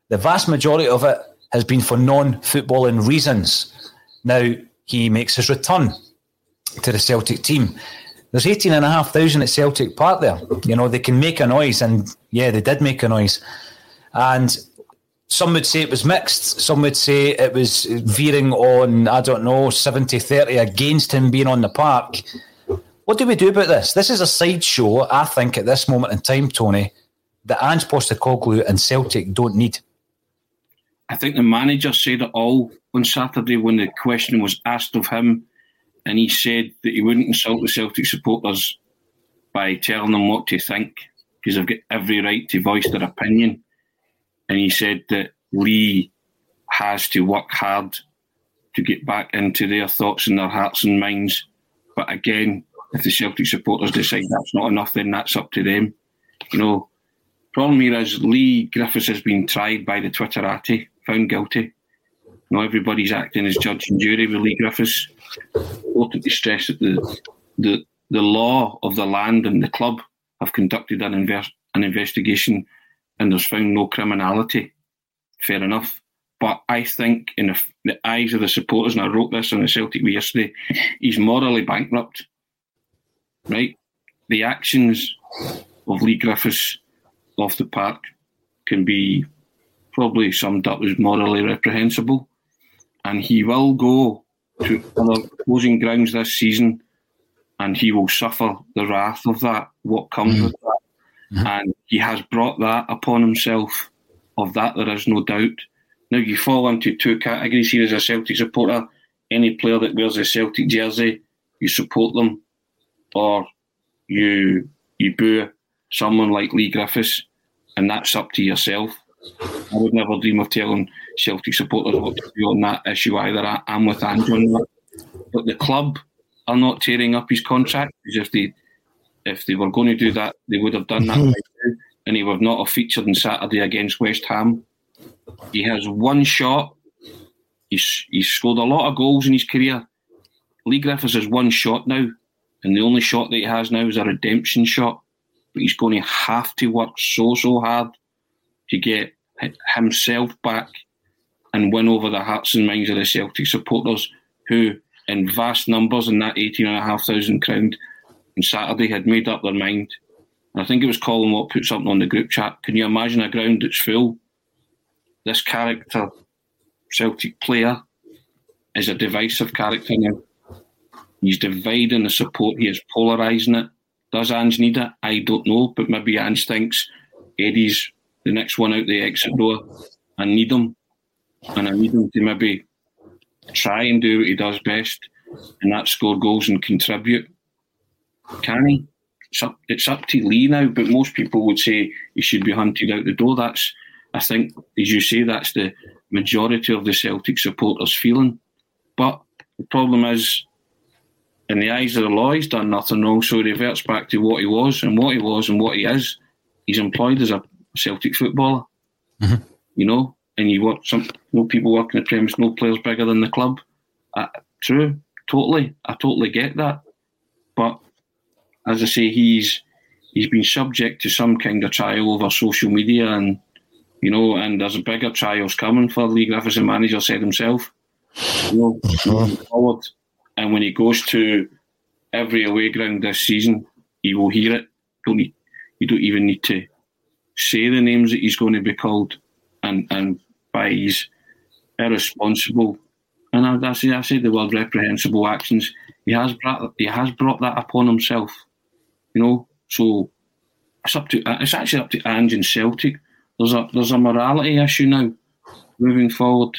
The vast majority of it has been for non footballing reasons. Now, he makes his return to the Celtic team. There's 18,500 at Celtic Park there. You know, they can make a noise, and yeah, they did make a noise. And some would say it was mixed. Some would say it was veering on, I don't know, 70 30 against him being on the park. What do we do about this? This is a sideshow, I think, at this moment in time, Tony, that Ange Postecoglou and Celtic don't need. I think the manager said it all on Saturday when the question was asked of him, and he said that he wouldn't insult the Celtic supporters by telling them what to think because they've got every right to voice their opinion. And he said that Leigh has to work hard to get back into their thoughts and their hearts and minds. But again, if the Celtic supporters decide that's not enough, then that's up to them. You know, problem here is Leigh Griffiths has been tried by the Twitterati, found guilty. Now everybody's acting as judge and jury with Leigh Griffiths. Important to stress that the, the, the law of the land and the club have conducted an, invest, an investigation and there's found no criminality. Fair enough. But I think, in the eyes of the supporters, and I wrote this on the Celtic Way yesterday, he's morally bankrupt. Right? The actions of Leigh Griffiths off the park can be probably summed up as morally reprehensible. and he will go to other opposing grounds this season, and he will suffer the wrath of that. What comes mm-hmm. with that, mm-hmm. and he has brought that upon himself. Of that, there is no doubt. Now you fall into two categories here as a Celtic supporter. Any player that wears a Celtic jersey, you support them, or you you boo someone like Leigh Griffiths, and that's up to yourself. I would never dream of telling Celtic supporters what to do on that issue either. I, am with Andrew on that. But the club are not tearing up his contract because if they if they were going to do that, they would have done that. Mm-hmm. and he would not have featured on Saturday against West Ham. He has one shot. He's he's scored a lot of goals in his career. Leigh Griffiths has one shot now, and the only shot that he has now is a redemption shot. But he's going to have to work so so hard to get himself back and win over the hearts and minds of the Celtic supporters who, in vast numbers in that 18,500 crowd on Saturday, had made up their mind. And I think it was Colin Watt put something on the group chat. Can you imagine a ground that's full? This character, Celtic player, is a divisive character now. He's dividing the support, he is polarising it. Does Ange need it? I don't know, but maybe Ange thinks Eddie's the next one out the exit door. I need him, and I need him to maybe try and do what he does best, and that's score goals and contribute. Can he? It's up, it's up to Leigh now, but most people would say he should be hunted out the door. That's, I think, as you say, that's the majority of the Celtic supporters' feeling. But the problem is, in the eyes of the law, he's done nothing wrong, so he reverts back to what he was and what he was and what he is. He's employed as a Celtic footballer. Mm-hmm. You know, and you work some no people working the premise, no players bigger than the club. Uh, true, totally. I totally get that. But as I say, he's he's been subject to some kind of trial over social media, and you know, and there's a bigger trials coming for Leigh Griffiths, the manager said himself. You know, mm-hmm. forward, and when he goes to every away ground this season, he will hear it. Don't need, you don't even need to say the names that he's going to be called, and and by his irresponsible and I, I say I say the word reprehensible actions. He has brought he has brought that upon himself, you know. So it's up to it's actually up to Ange and Celtic. There's a there's a morality issue now, moving forward,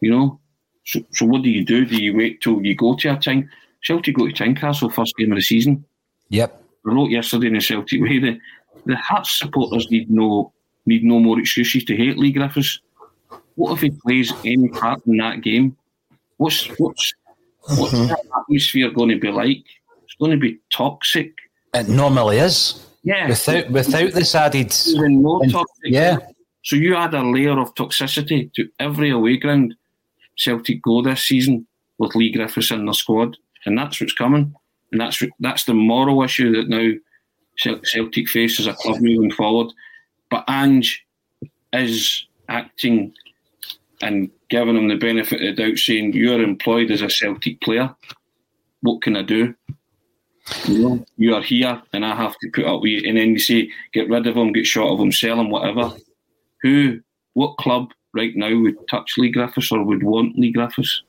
you know. So, so what do you do? Do you wait till you go to a time? Celtic go to Tynecastle first game of the season. Yep. I wrote yesterday in the Celtic <laughs> way that the Hearts supporters need no need no more excuses to hate Leigh Griffiths. What if he plays any part in that game? What's what's what's mm-hmm. that atmosphere going to be like? It's going to be toxic. It normally is. Yeah. Without without this added even more toxic. Yeah. So you add a layer of toxicity to every away ground Celtic go this season with Leigh Griffiths in the squad, and that's what's coming. And that's that's the moral issue that now Celtic face as a club moving forward. But Ange is acting and giving him the benefit of the doubt, saying, You're employed as a Celtic player. What can I do? You you are here and I have to put up with you. And then you say, Get rid of him, get shot of him, sell him, whatever. Who, what club right now would touch Leigh Griffiths or would want Leigh Griffiths?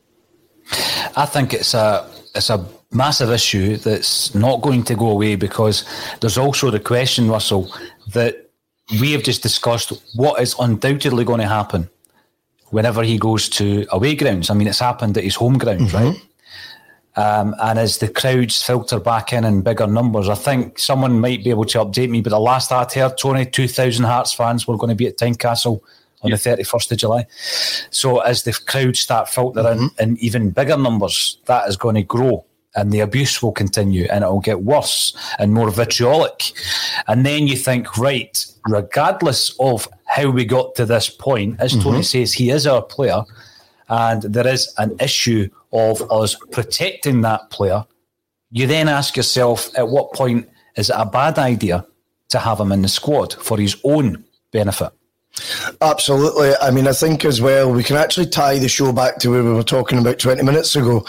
I think it's a it's a massive issue that's not going to go away because there's also the question, Russell, that we have just discussed what is undoubtedly going to happen whenever he goes to away grounds. I mean, it's happened at his home grounds, mm-hmm. right? Um, and as the crowds filter back in in bigger numbers, I think someone might be able to update me. But the last I heard, Tony, 2,000 Hearts fans were going to be at Tynecastle on yeah. the 31st of July. So as the crowds start filtering mm-hmm. in even bigger numbers, that is going to grow and the abuse will continue and it'll get worse and more vitriolic. And then you think, right, regardless of how we got to this point, as mm-hmm. Tony says, he is our player, and there is an issue of us protecting that player. You then ask yourself, at what point is it a bad idea to have him in the squad for his own benefit? Absolutely. I mean, I think as well, we can actually tie the show back to where we were talking about 20 minutes ago.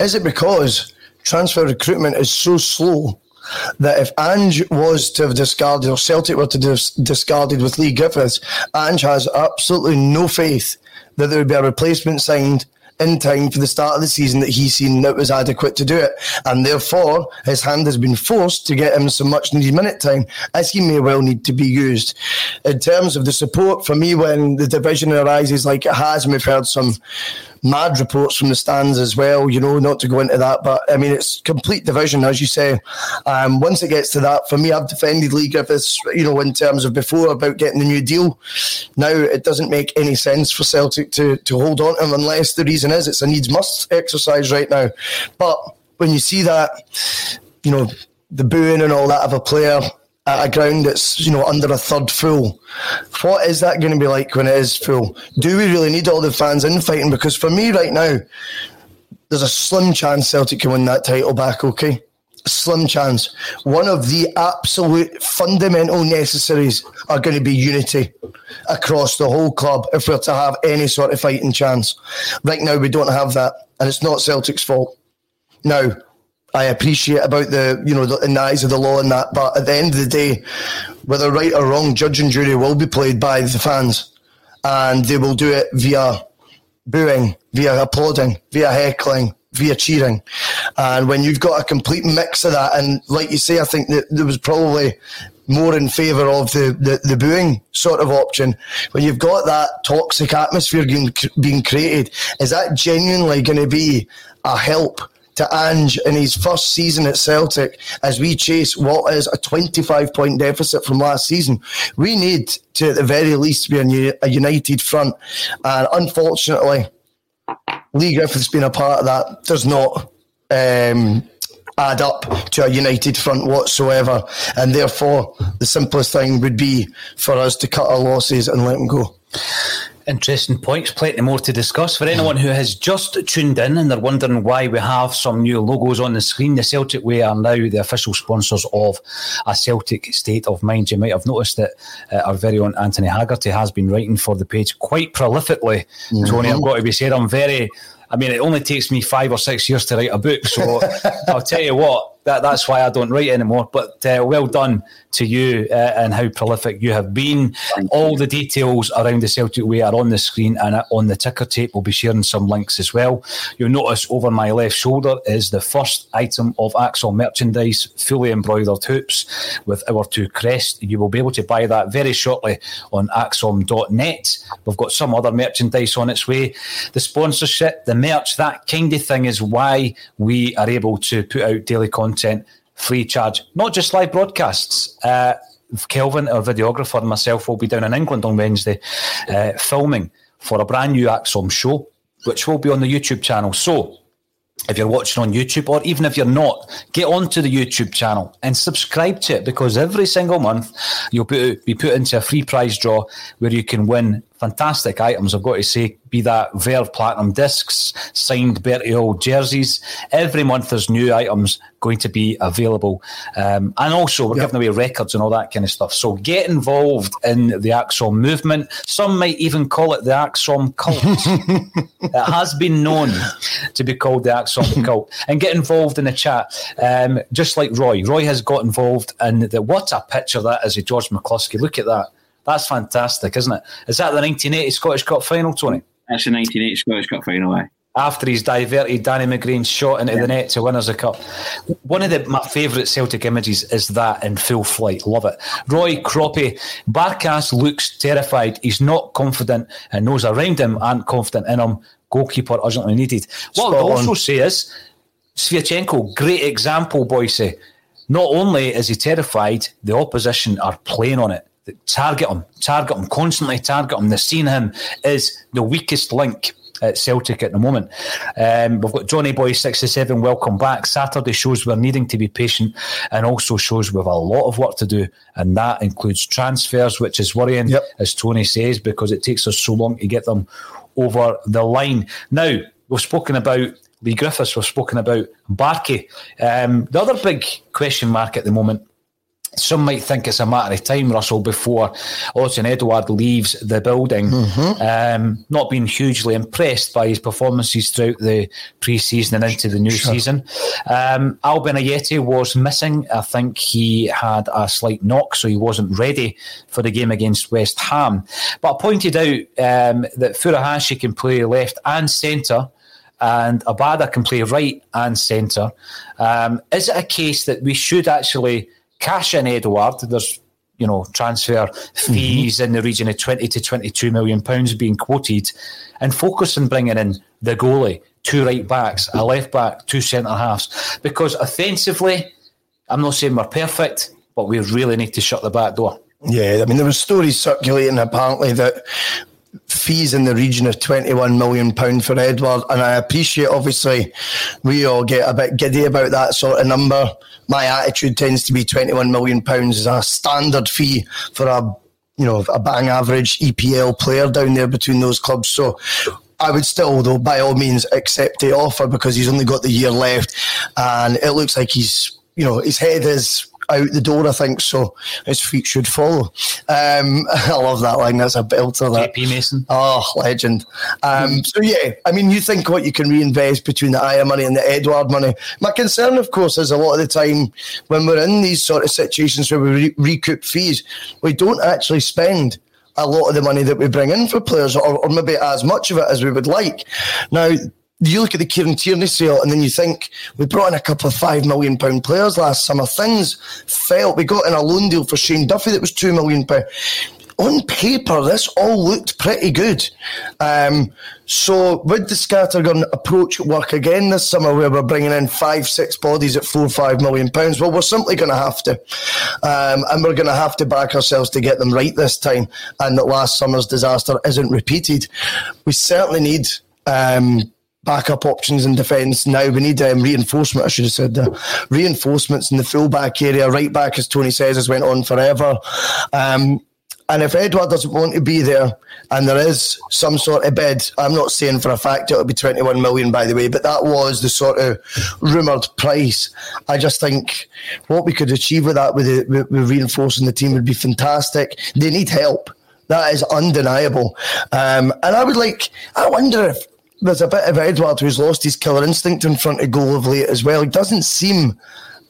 Is it because transfer recruitment is so slow that if Ange was to have discarded or Celtic were to have discarded with Leigh Griffiths, Ange has absolutely no faith that there would be a replacement signed in time for the start of the season that he seen that was adequate to do it. And therefore, his hand has been forced to get him some much needed minute time, as he may well need to be used. In terms of the support, for me, when the division arises like it has, and we've heard some mad reports from the stands as well, you know, not to go into that, but I mean, it's complete division, as you say. Um, once it gets to that, for me, I've defended Leigh Griffiths, you know, in terms of before about getting the new deal. Now, it doesn't make any sense for Celtic to, to hold on to him unless the reason is it's a needs must exercise right now. But when you see that, you know, the booing and all that of a player, at a ground that's you know under a third full. What is that going to be like when it is full? Do we really need all the fans in fighting? Because for me right now, there's a slim chance Celtic can win that title back. Okay, a slim chance. One of the absolute fundamental necessaries are going to be unity across the whole club if we're to have any sort of fighting chance. Right now, we don't have that, and it's not Celtic's fault. Now, I appreciate about the you know the, in the eyes of the law and that, but at the end of the day, whether right or wrong, judge and jury will be played by the fans, and they will do it via booing, via applauding, via heckling, via cheering. And when you've got a complete mix of that, and like you say, I think that there was probably more in favour of the, the, the, booing sort of option. When you've got that toxic atmosphere being, being created, is that genuinely going to be a help to Ange in his first season at Celtic as we chase what is a 25 point deficit from last season. We need to, at the very least, be a united front. And unfortunately, Leigh Griffiths being a part of that does not. Um, add up to a united front whatsoever. And therefore, the simplest thing would be for us to cut our losses and let them go. Interesting points, plenty more to discuss. For anyone who has just tuned in and they're wondering why we have some new logos on the screen, the Celtic Way are now the official sponsors of a Celtic state of mind. You might have noticed that uh, our very own Anthony Haggerty has been writing for the page quite prolifically. Mm-hmm. Tony, I've got to be said, I'm very I mean, it only takes me five or six years to write a book. So <laughs> I'll tell you what, that, that's why I don't write anymore. But uh, well done to you uh, and how prolific you have been. All the details around the Celtic Way are on the screen and on the ticker tape. We'll be sharing some links as well. You'll notice over my left shoulder is the first item of ACSOM merchandise, fully embroidered hoops with our two crests. You will be able to buy that very shortly on acsom.net. We've got some other merchandise on its way. The sponsorship, the merch, that kind of thing is why we are able to put out daily content free charge, not just live broadcasts. Uh, Kelvin, our videographer, and myself will be down in England on Wednesday uh, filming for a brand new ACSOM show, which will be on the YouTube channel. So, if you're watching on YouTube, or even if you're not, get onto the YouTube channel and subscribe to it because every single month you'll be put into a free prize draw where you can win fantastic items, I've got to say, be that Verve Platinum discs, signed Bertie Auld jerseys. Every month there's new items going to be available. Um, and also, we're yep. giving away records and all that kind of stuff. So get involved in the ACSOM movement. Some might even call it the ACSOM cult. <laughs> it has been known to be called the ACSOM <laughs> cult. And get involved in the chat, um, just like Roy. Roy has got involved in the, what a picture that is of George McCluskey. Look at that. That's fantastic, isn't it? Is that the 1980 Scottish Cup final, Tony? That's the 1980 Scottish Cup final. After he's diverted Danny McGrain's shot into yeah. the net to win us a cup. One of the, my favourite Celtic images is that in full flight. Love it. Roy Croppy. Barkas looks terrified. He's not confident, and those around him aren't confident in him. Goalkeeper urgently needed. What I would also say is, Sviatchenko, great example, Boyce. Not only is he terrified, the opposition are playing on it target him, target him, constantly target him. They're seeing him is the weakest link at Celtic at the moment. Um, we've got Johnny Boy 67, welcome back. Saturday shows we're needing to be patient and also shows we've a lot of work to do, and that includes transfers, which is worrying, yep. as Tony says, because it takes us so long to get them over the line. Now, we've spoken about Lee Griffiths, we've spoken about Barkey. Um, the other big question mark at the moment some might think it's a matter of time, Russell, before Odsonne Edouard leaves the building. Mm-hmm. Um, not being hugely impressed by his performances throughout the pre-season and into the new sure. season. Um, Albian Ajeti was missing. I think he had a slight knock, so he wasn't ready for the game against West Ham. But I pointed out um, that Furuhashi can play left and centre and Abada can play right and centre. Um, is it a case that we should actually cash in Edouard, There's you know transfer fees mm-hmm. in the region of 20 to 22 million pounds being quoted, and focus on bringing in the goalie, two right backs, a left back, two centre halves, because offensively, I'm not saying we're perfect, but we really need to shut the back door. Yeah, I mean, there were stories circulating apparently that fees in the region of 21 million pound for Edouard. and I appreciate obviously we all get a bit giddy about that sort of number my attitude tends to be 21 million pounds is a standard fee for a you know a bang average EPL player down there between those clubs so I would still, though, by all means, accept the offer because he's only got the year left, and it looks like he's, you know, his head is out the door, I think. So his feet should follow. Um, <laughs> I love that line. That's a belter. That. JP Mason. Oh, legend. Um, so yeah, I mean, you think what you can reinvest between the Ajer money and the Edouard money. My concern, of course, is a lot of the time when we're in these sort of situations where we re- recoup fees, we don't actually spend a lot of the money that we bring in for players, or, or maybe as much of it as we would like. Now, you look at the Kieran Tierney sale and then you think we brought in a couple of five million pound players last summer. Things felt we got in a loan deal for Shane Duffy that was two million pound. On paper, this all looked pretty good. Um, so, would the scattergun approach work again this summer, where we're bringing in five, six bodies at four, five million pounds? Well, we're simply going to have to, um, and we're going to have to back ourselves to get them right this time, and that last summer's disaster isn't repeated. We certainly need um, backup options in defence now. We need um, reinforcement, I should have said. Reinforcements in the full back area. Right back, as Tony says, has went on forever. Um, and if Edouard doesn't want to be there and there is some sort of bid, I'm not saying for a fact it'll be 21 million, by the way, but that was the sort of rumoured price. I just think what we could achieve with that, with, with reinforcing the team, would be fantastic. They need help. That is undeniable. Um, and I would like, I wonder if there's a bit of Edouard who's lost his killer instinct in front of goal of late as well. He doesn't seem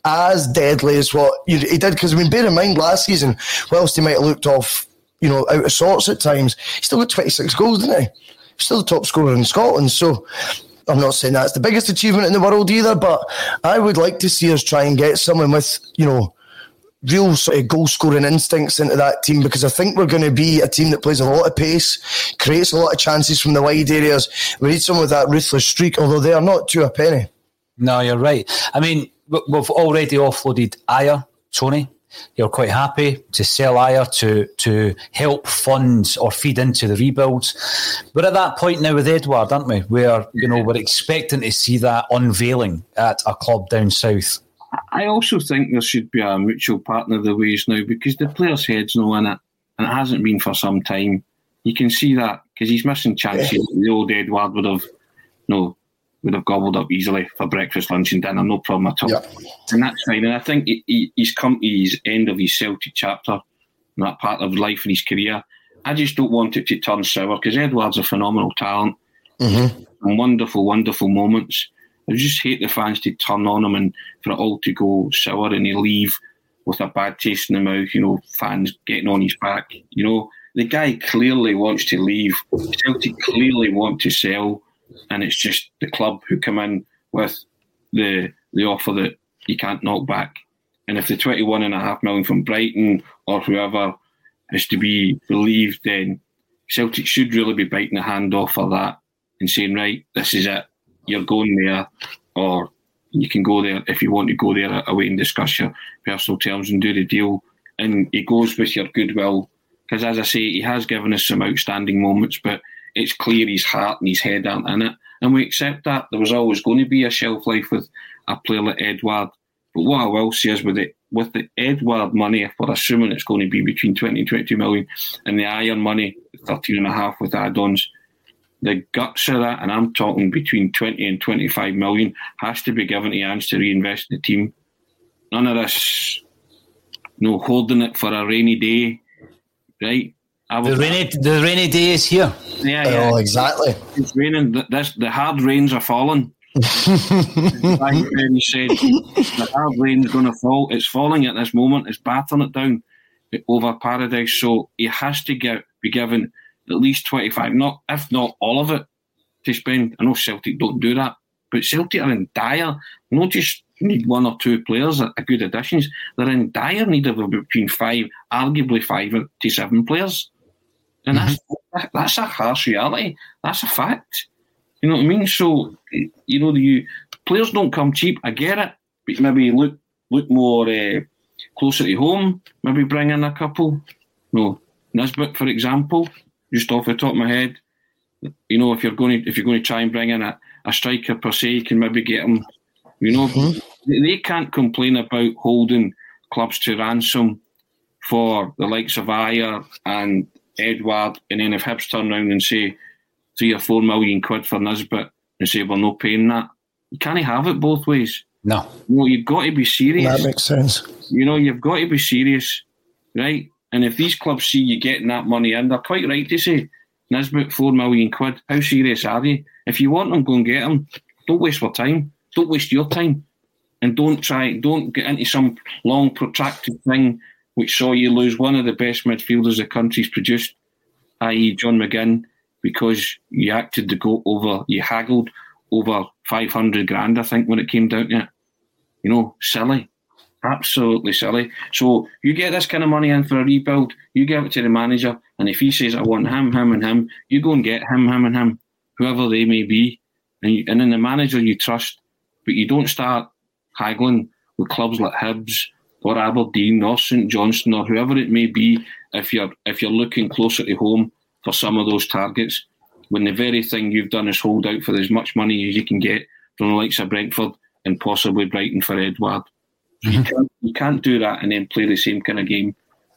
as deadly as what he did. Because I mean, bear in mind last season, whilst he might have looked off, you know, out of sorts at times, he still got 26 goals, didn't he? Still the top scorer in Scotland. So I'm not saying that's the biggest achievement in the world either, but I would like to see us try and get someone with, you know, real sort of goal scoring instincts into that team because I think we're going to be a team that plays a lot of pace, creates a lot of chances from the wide areas. We need someone with that ruthless streak, although they are not to a penny. No, you're right. I mean, we've already offloaded Ajer, Tony. You're quite happy to sell Ajer to to help fund or feed into the rebuilds. We're at that point now with Edouard, aren't we? Where you know we're expecting to see that unveiling at a club down south. I also think there should be a mutual partner of the ways now because the player's head's no in it, and it hasn't been for some time. You can see that because he's missing chances. Yeah. The old Edouard would have, no, would have gobbled up easily for breakfast, lunch, and dinner, no problem at all. Yeah. And that's fine. And I think he, he, he's come to his end of his Celtic chapter, that part of life in his career. I just don't want it to turn sour because Edouard's a phenomenal talent mm-hmm. and wonderful, wonderful moments. I just hate the fans to turn on him and for it all to go sour and he leave with a bad taste in the mouth, you know, fans getting on his back. You know, the guy clearly wants to leave. Celtic clearly want to sell, and it's just the club who come in with the the offer that you can't knock back. And if the twenty one and a half million from Brighton or whoever is to be believed, then Celtic should really be biting the hand off of that and saying, right, this is it you're going there, or you can go there if you want to go there away and discuss your personal terms and do the deal. And it goes with your goodwill. Because as I say, he has given us some outstanding moments, but it's clear his heart and his head aren't in it. And we accept that. There was always going to be a shelf life with a player like Edouard. But what I will say is with it, with the Edouard money, if we're assuming it's going to be between 20 and 22 million, and the Ajer money, 13 and a half with add-ons, the guts of that, and I'm talking between 20 and 25 million, has to be given to Ange to reinvest in the team. None of this, no holding it for a rainy day, right? The rainy, the rainy day is here. Yeah, oh, yeah. Oh, exactly. It's raining. This, the hard rains are falling. <laughs> he said, the hard rain's going to fall. It's falling at this moment. It's battering it down over Paradise. So he has to get be given at least 25, not if not all of it, to spend. I know Celtic don't do that, but Celtic are in dire, not just need one or two players, a good additions. They're in dire need of between five, arguably five to seven players. And mm-hmm. that's that's a harsh reality. That's a fact. You know what I mean? So you know the players don't come cheap. I get it, but maybe look look more uh, closer to home. Maybe bring in a couple. No, Nisbet, for example, just off the top of my head. You know, if you're going to if you're going to try and bring in a, a striker per se, you can maybe get them. You know, mm-hmm. they can't complain about holding clubs to ransom for the likes of Ajer and Edouard, and then if Hibs turn around and say three or four million quid for Nisbet and say we're not paying that, you can't have it both ways. No. No, you've got to be serious. That makes sense. You know, you've got to be serious, right? And if these clubs see you getting that money in, they're quite right to say, Nisbet, four million quid, how serious are you? If you want them, go and get them. Don't waste our time. Don't waste your time. And don't try, don't get into some long, protracted thing which saw you lose one of the best midfielders the country's produced, i.e., John McGinn, because you acted to go over, you haggled over 500 grand, I think, when it came down to it. You know, silly. Absolutely silly. So you get this kind of money in for a rebuild, you give it to the manager, and if he says, I want him, him, and him, you go and get him, him, and him, whoever they may be. And, you, and then the manager you trust, but you don't start haggling with clubs like Hibs or Aberdeen or St Johnstone or whoever it may be if you're if you're looking closer to home for some of those targets when the very thing you've done is hold out for as much money as you can get from the likes of Brentford and possibly Brighton for Edouard. Mm-hmm. You, can't, you can't do that and then play the same kind of game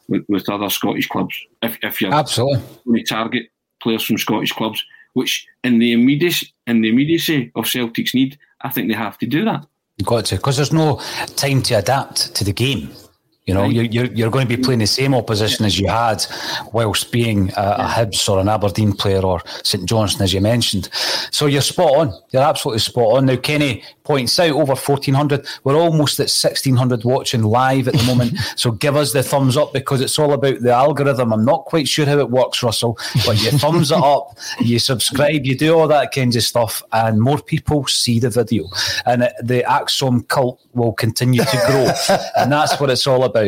with, with other Scottish clubs. If, if you're absolutely going to target players from Scottish clubs, which in the immediacy in the immediacy of Celtic's need, I think they have to do that. Got to, because there's no time to adapt to the game. You know, right. you're, you're going to be playing the same opposition as you had whilst being a, a Hibs or an Aberdeen player or St Johnstone, as you mentioned. So you're spot on. You're absolutely spot on. Now, Kenny points out over 1,400. We're almost at 1,600 watching live at the moment. <laughs> so give us the thumbs up because it's all about the algorithm. I'm not quite sure how it works, Russell, but you thumbs it up, <laughs> you subscribe, you do all that kind of stuff, and more people see the video. And the ACSOM cult will continue to grow. <laughs> and that's what it's all about.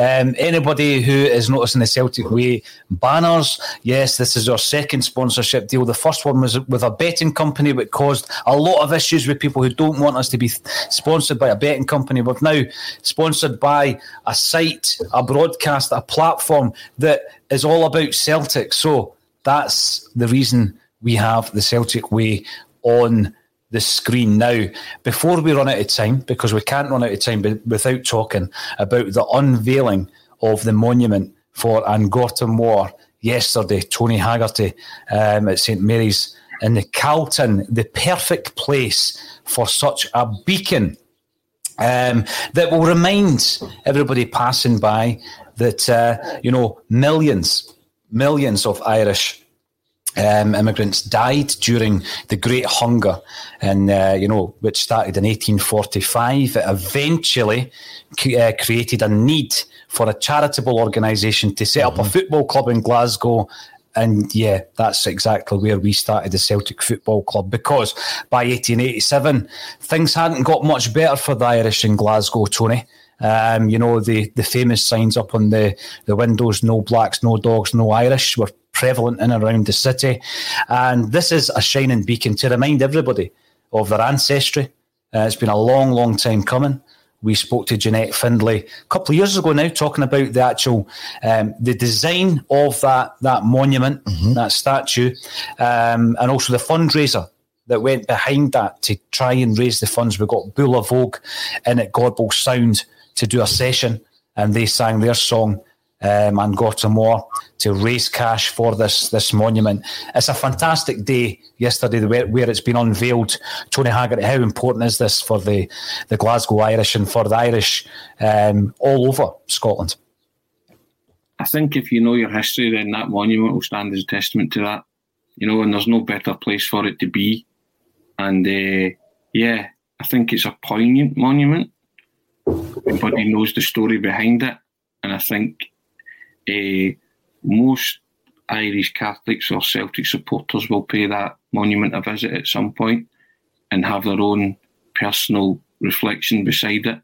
Um, anybody who is noticing the Celtic Way banners, yes, this is our second sponsorship deal. The first one was with a betting company, which caused a lot of issues with people who don't want us to be sponsored by a betting company. We've now sponsored by a site, a broadcast, a platform that is all about Celtic. So that's the reason we have the Celtic Way on the screen now. Before we run out of time, because we can't run out of time without talking about the unveiling of the monument for An Gorta Mór yesterday, Tony Haggerty um, at St Mary's in the Calton, the perfect place for such a beacon um, that will remind everybody passing by that, uh, you know, millions, millions of Irish um, immigrants died during the Great Hunger, and uh, you know, which started in 1845. It eventually uh, created a need for a charitable organisation to set up mm-hmm. a football club in Glasgow. And yeah, that's exactly where we started the Celtic Football Club because by 1887, things hadn't got much better for the Irish in Glasgow, Tony. Um, you know, the, the famous signs up on the, the windows no blacks, no dogs, no Irish were prevalent in and around the city. And this is a shining beacon to remind everybody of their ancestry. Uh, it's been a long, long time coming. We spoke to Jeanette Findlay a couple of years ago now, talking about the actual um, the design of that that monument, mm-hmm. that statue, um, and also the fundraiser that went behind that to try and raise the funds. We got Bula Vogue in at Gorbals Sound to do a session, and they sang their song um, An Gorta Mór to raise cash for this this monument. It's a fantastic day yesterday where, where it's been unveiled. Tony Haggerty, how important is this for the, the Glasgow Irish and for the Irish um, all over Scotland? I think if you know your history, then that monument will stand as a testament to that. You know, and there's no better place for it to be. And uh, yeah, I think it's a poignant monument. Everybody knows the story behind it. And I think uh, most Irish Catholics or Celtic supporters will pay that monument a visit at some point and have their own personal reflection beside it.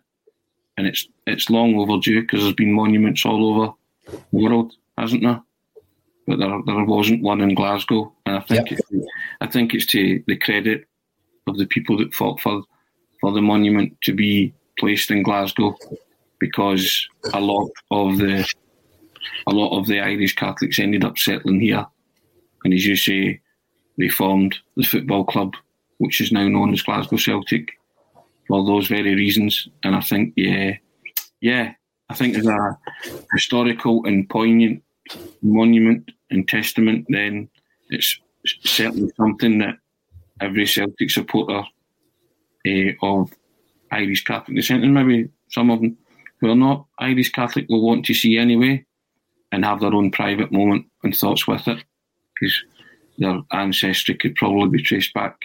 And it's it's long overdue because there's been monuments all over the world, hasn't there? But there, there wasn't one in Glasgow, and I think yep. it, I think it's to the credit of the people that fought for for the monument to be placed in Glasgow, because a lot of the a lot of the Irish Catholics ended up settling here, and as you say, they formed the football club, which is now known as Glasgow Celtic, for those very reasons. And I think, yeah, yeah, I think as a historical and poignant monument and testament, then it's certainly something that every Celtic supporter uh, of Irish Catholic descent, and maybe some of them who are not Irish Catholic, will want to see anyway and have their own private moment and thoughts with it because their ancestry could probably be traced back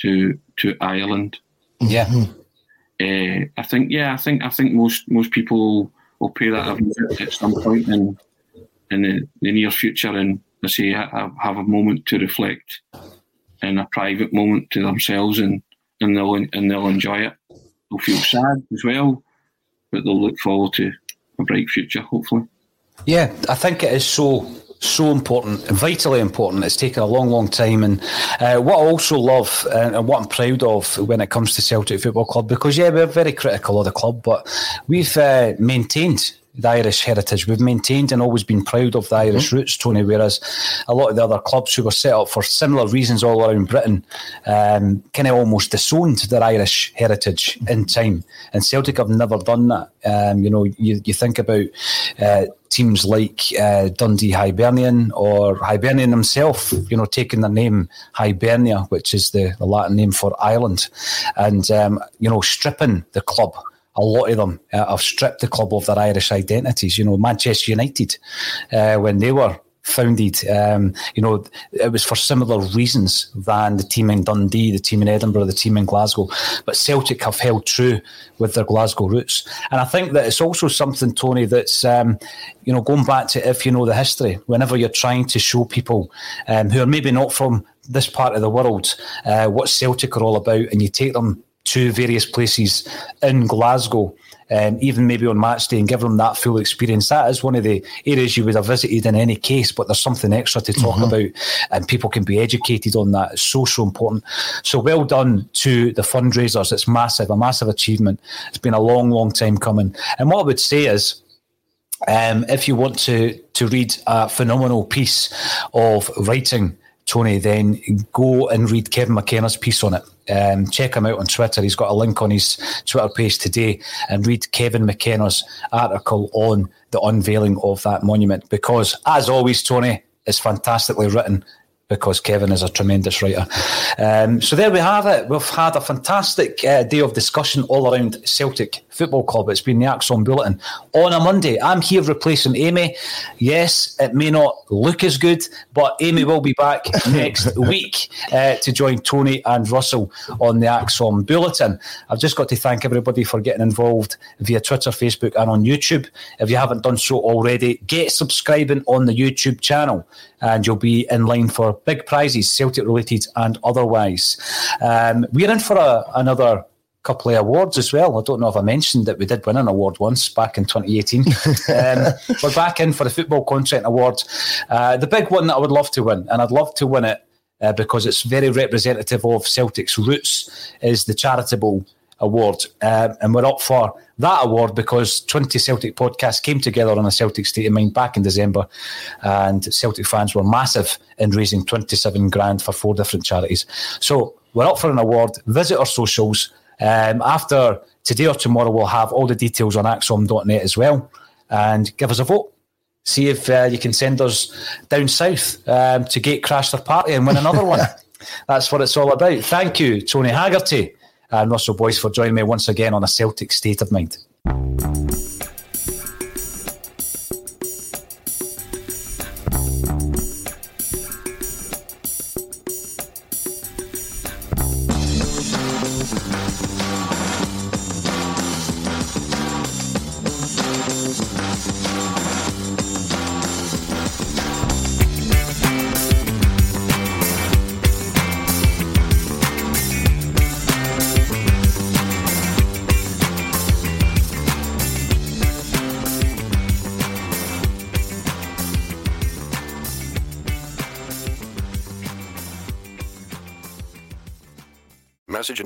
to to Ireland. Yeah. Uh, I think yeah, I think I think most most people will pay that a visit at some point in in the, the near future and they say have, have a moment to reflect and a private moment to themselves and, and they'll and they'll enjoy it. They'll feel sad as well, but they'll look forward to a bright future, hopefully. Yeah, I think it is so so important, vitally important. It's taken a long, long time. And uh, what I also love uh, and what I'm proud of when it comes to Celtic Football Club, because yeah, we're very critical of the club, but we've uh, maintained the Irish heritage. We've maintained and always been proud of the Irish mm-hmm. roots, Tony, whereas a lot of the other clubs who were set up for similar reasons all around Britain um, kind of almost disowned their Irish heritage in time. And Celtic have never done that. Um, you know, you, you think about uh, teams like uh, Dundee Hibernian or Hibernian himself, you know, taking the name Hibernia, which is the, the Latin name for Ireland, and, um, you know, stripping the club a lot of them uh, have stripped the club of their Irish identities. You know, Manchester United, uh, when they were founded, um, you know, it was for similar reasons than the team in Dundee, the team in Edinburgh, the team in Glasgow. But Celtic have held true with their Glasgow roots. And I think that it's also something, Tony, that's, um, you know, going back to if you know the history, whenever you're trying to show people um, who are maybe not from this part of the world uh, what Celtic are all about, and you take them to various places in Glasgow, um, even maybe on match day, and give them that full experience. That is one of the areas you would have visited in any case, but there's something extra to talk mm-hmm. about, and people can be educated on that. It's so, so important. So well done to the fundraisers. It's massive, a massive achievement. It's been a long, long time coming. And what I would say is, um, if you want to to read a phenomenal piece of writing Tony, then go and read Kevin McKenna's piece on it. Um, check him out on Twitter. He's got a link on his Twitter page today and read Kevin McKenna's article on the unveiling of that monument because, as always, Tony, it's fantastically written because Kevin is a tremendous writer. Um, so there we have it. We've had a fantastic uh, day of discussion all around Celtic Football Club. It's been the ACSOM Bulletin on a Monday. I'm here replacing Amy. Yes, it may not look as good, but Amy will be back <laughs> next week uh, to join Tony and Russell on the ACSOM Bulletin. I've just got to thank everybody for getting involved via Twitter, Facebook, and on YouTube. If you haven't done so already, get subscribing on the YouTube channel and you'll be in line for big prizes, Celtic related and otherwise. Um, we're in for a, another couple of awards as well. I don't know if I mentioned that we did win an award once back in 2018. <laughs> um, we're back in for the Football Content Award. Uh, the big one that I would love to win, and I'd love to win it uh, because it's very representative of Celtic's roots, is the Charitable Award. Um, and we're up for that award because 20 Celtic podcasts came together on a Celtic State of Mind back in December, and Celtic fans were massive in raising 27 grand for four different charities. So we're up for an award. Visit our socials. Um, after today or tomorrow, we'll have all the details on acsom.net as well. And give us a vote. See if uh, you can send us down south um, to gate crash their party and win another one. <laughs> That's what it's all about. Thank you, Tony Haggerty and Russell Boyce for joining me once again on a Celtic State of Mind.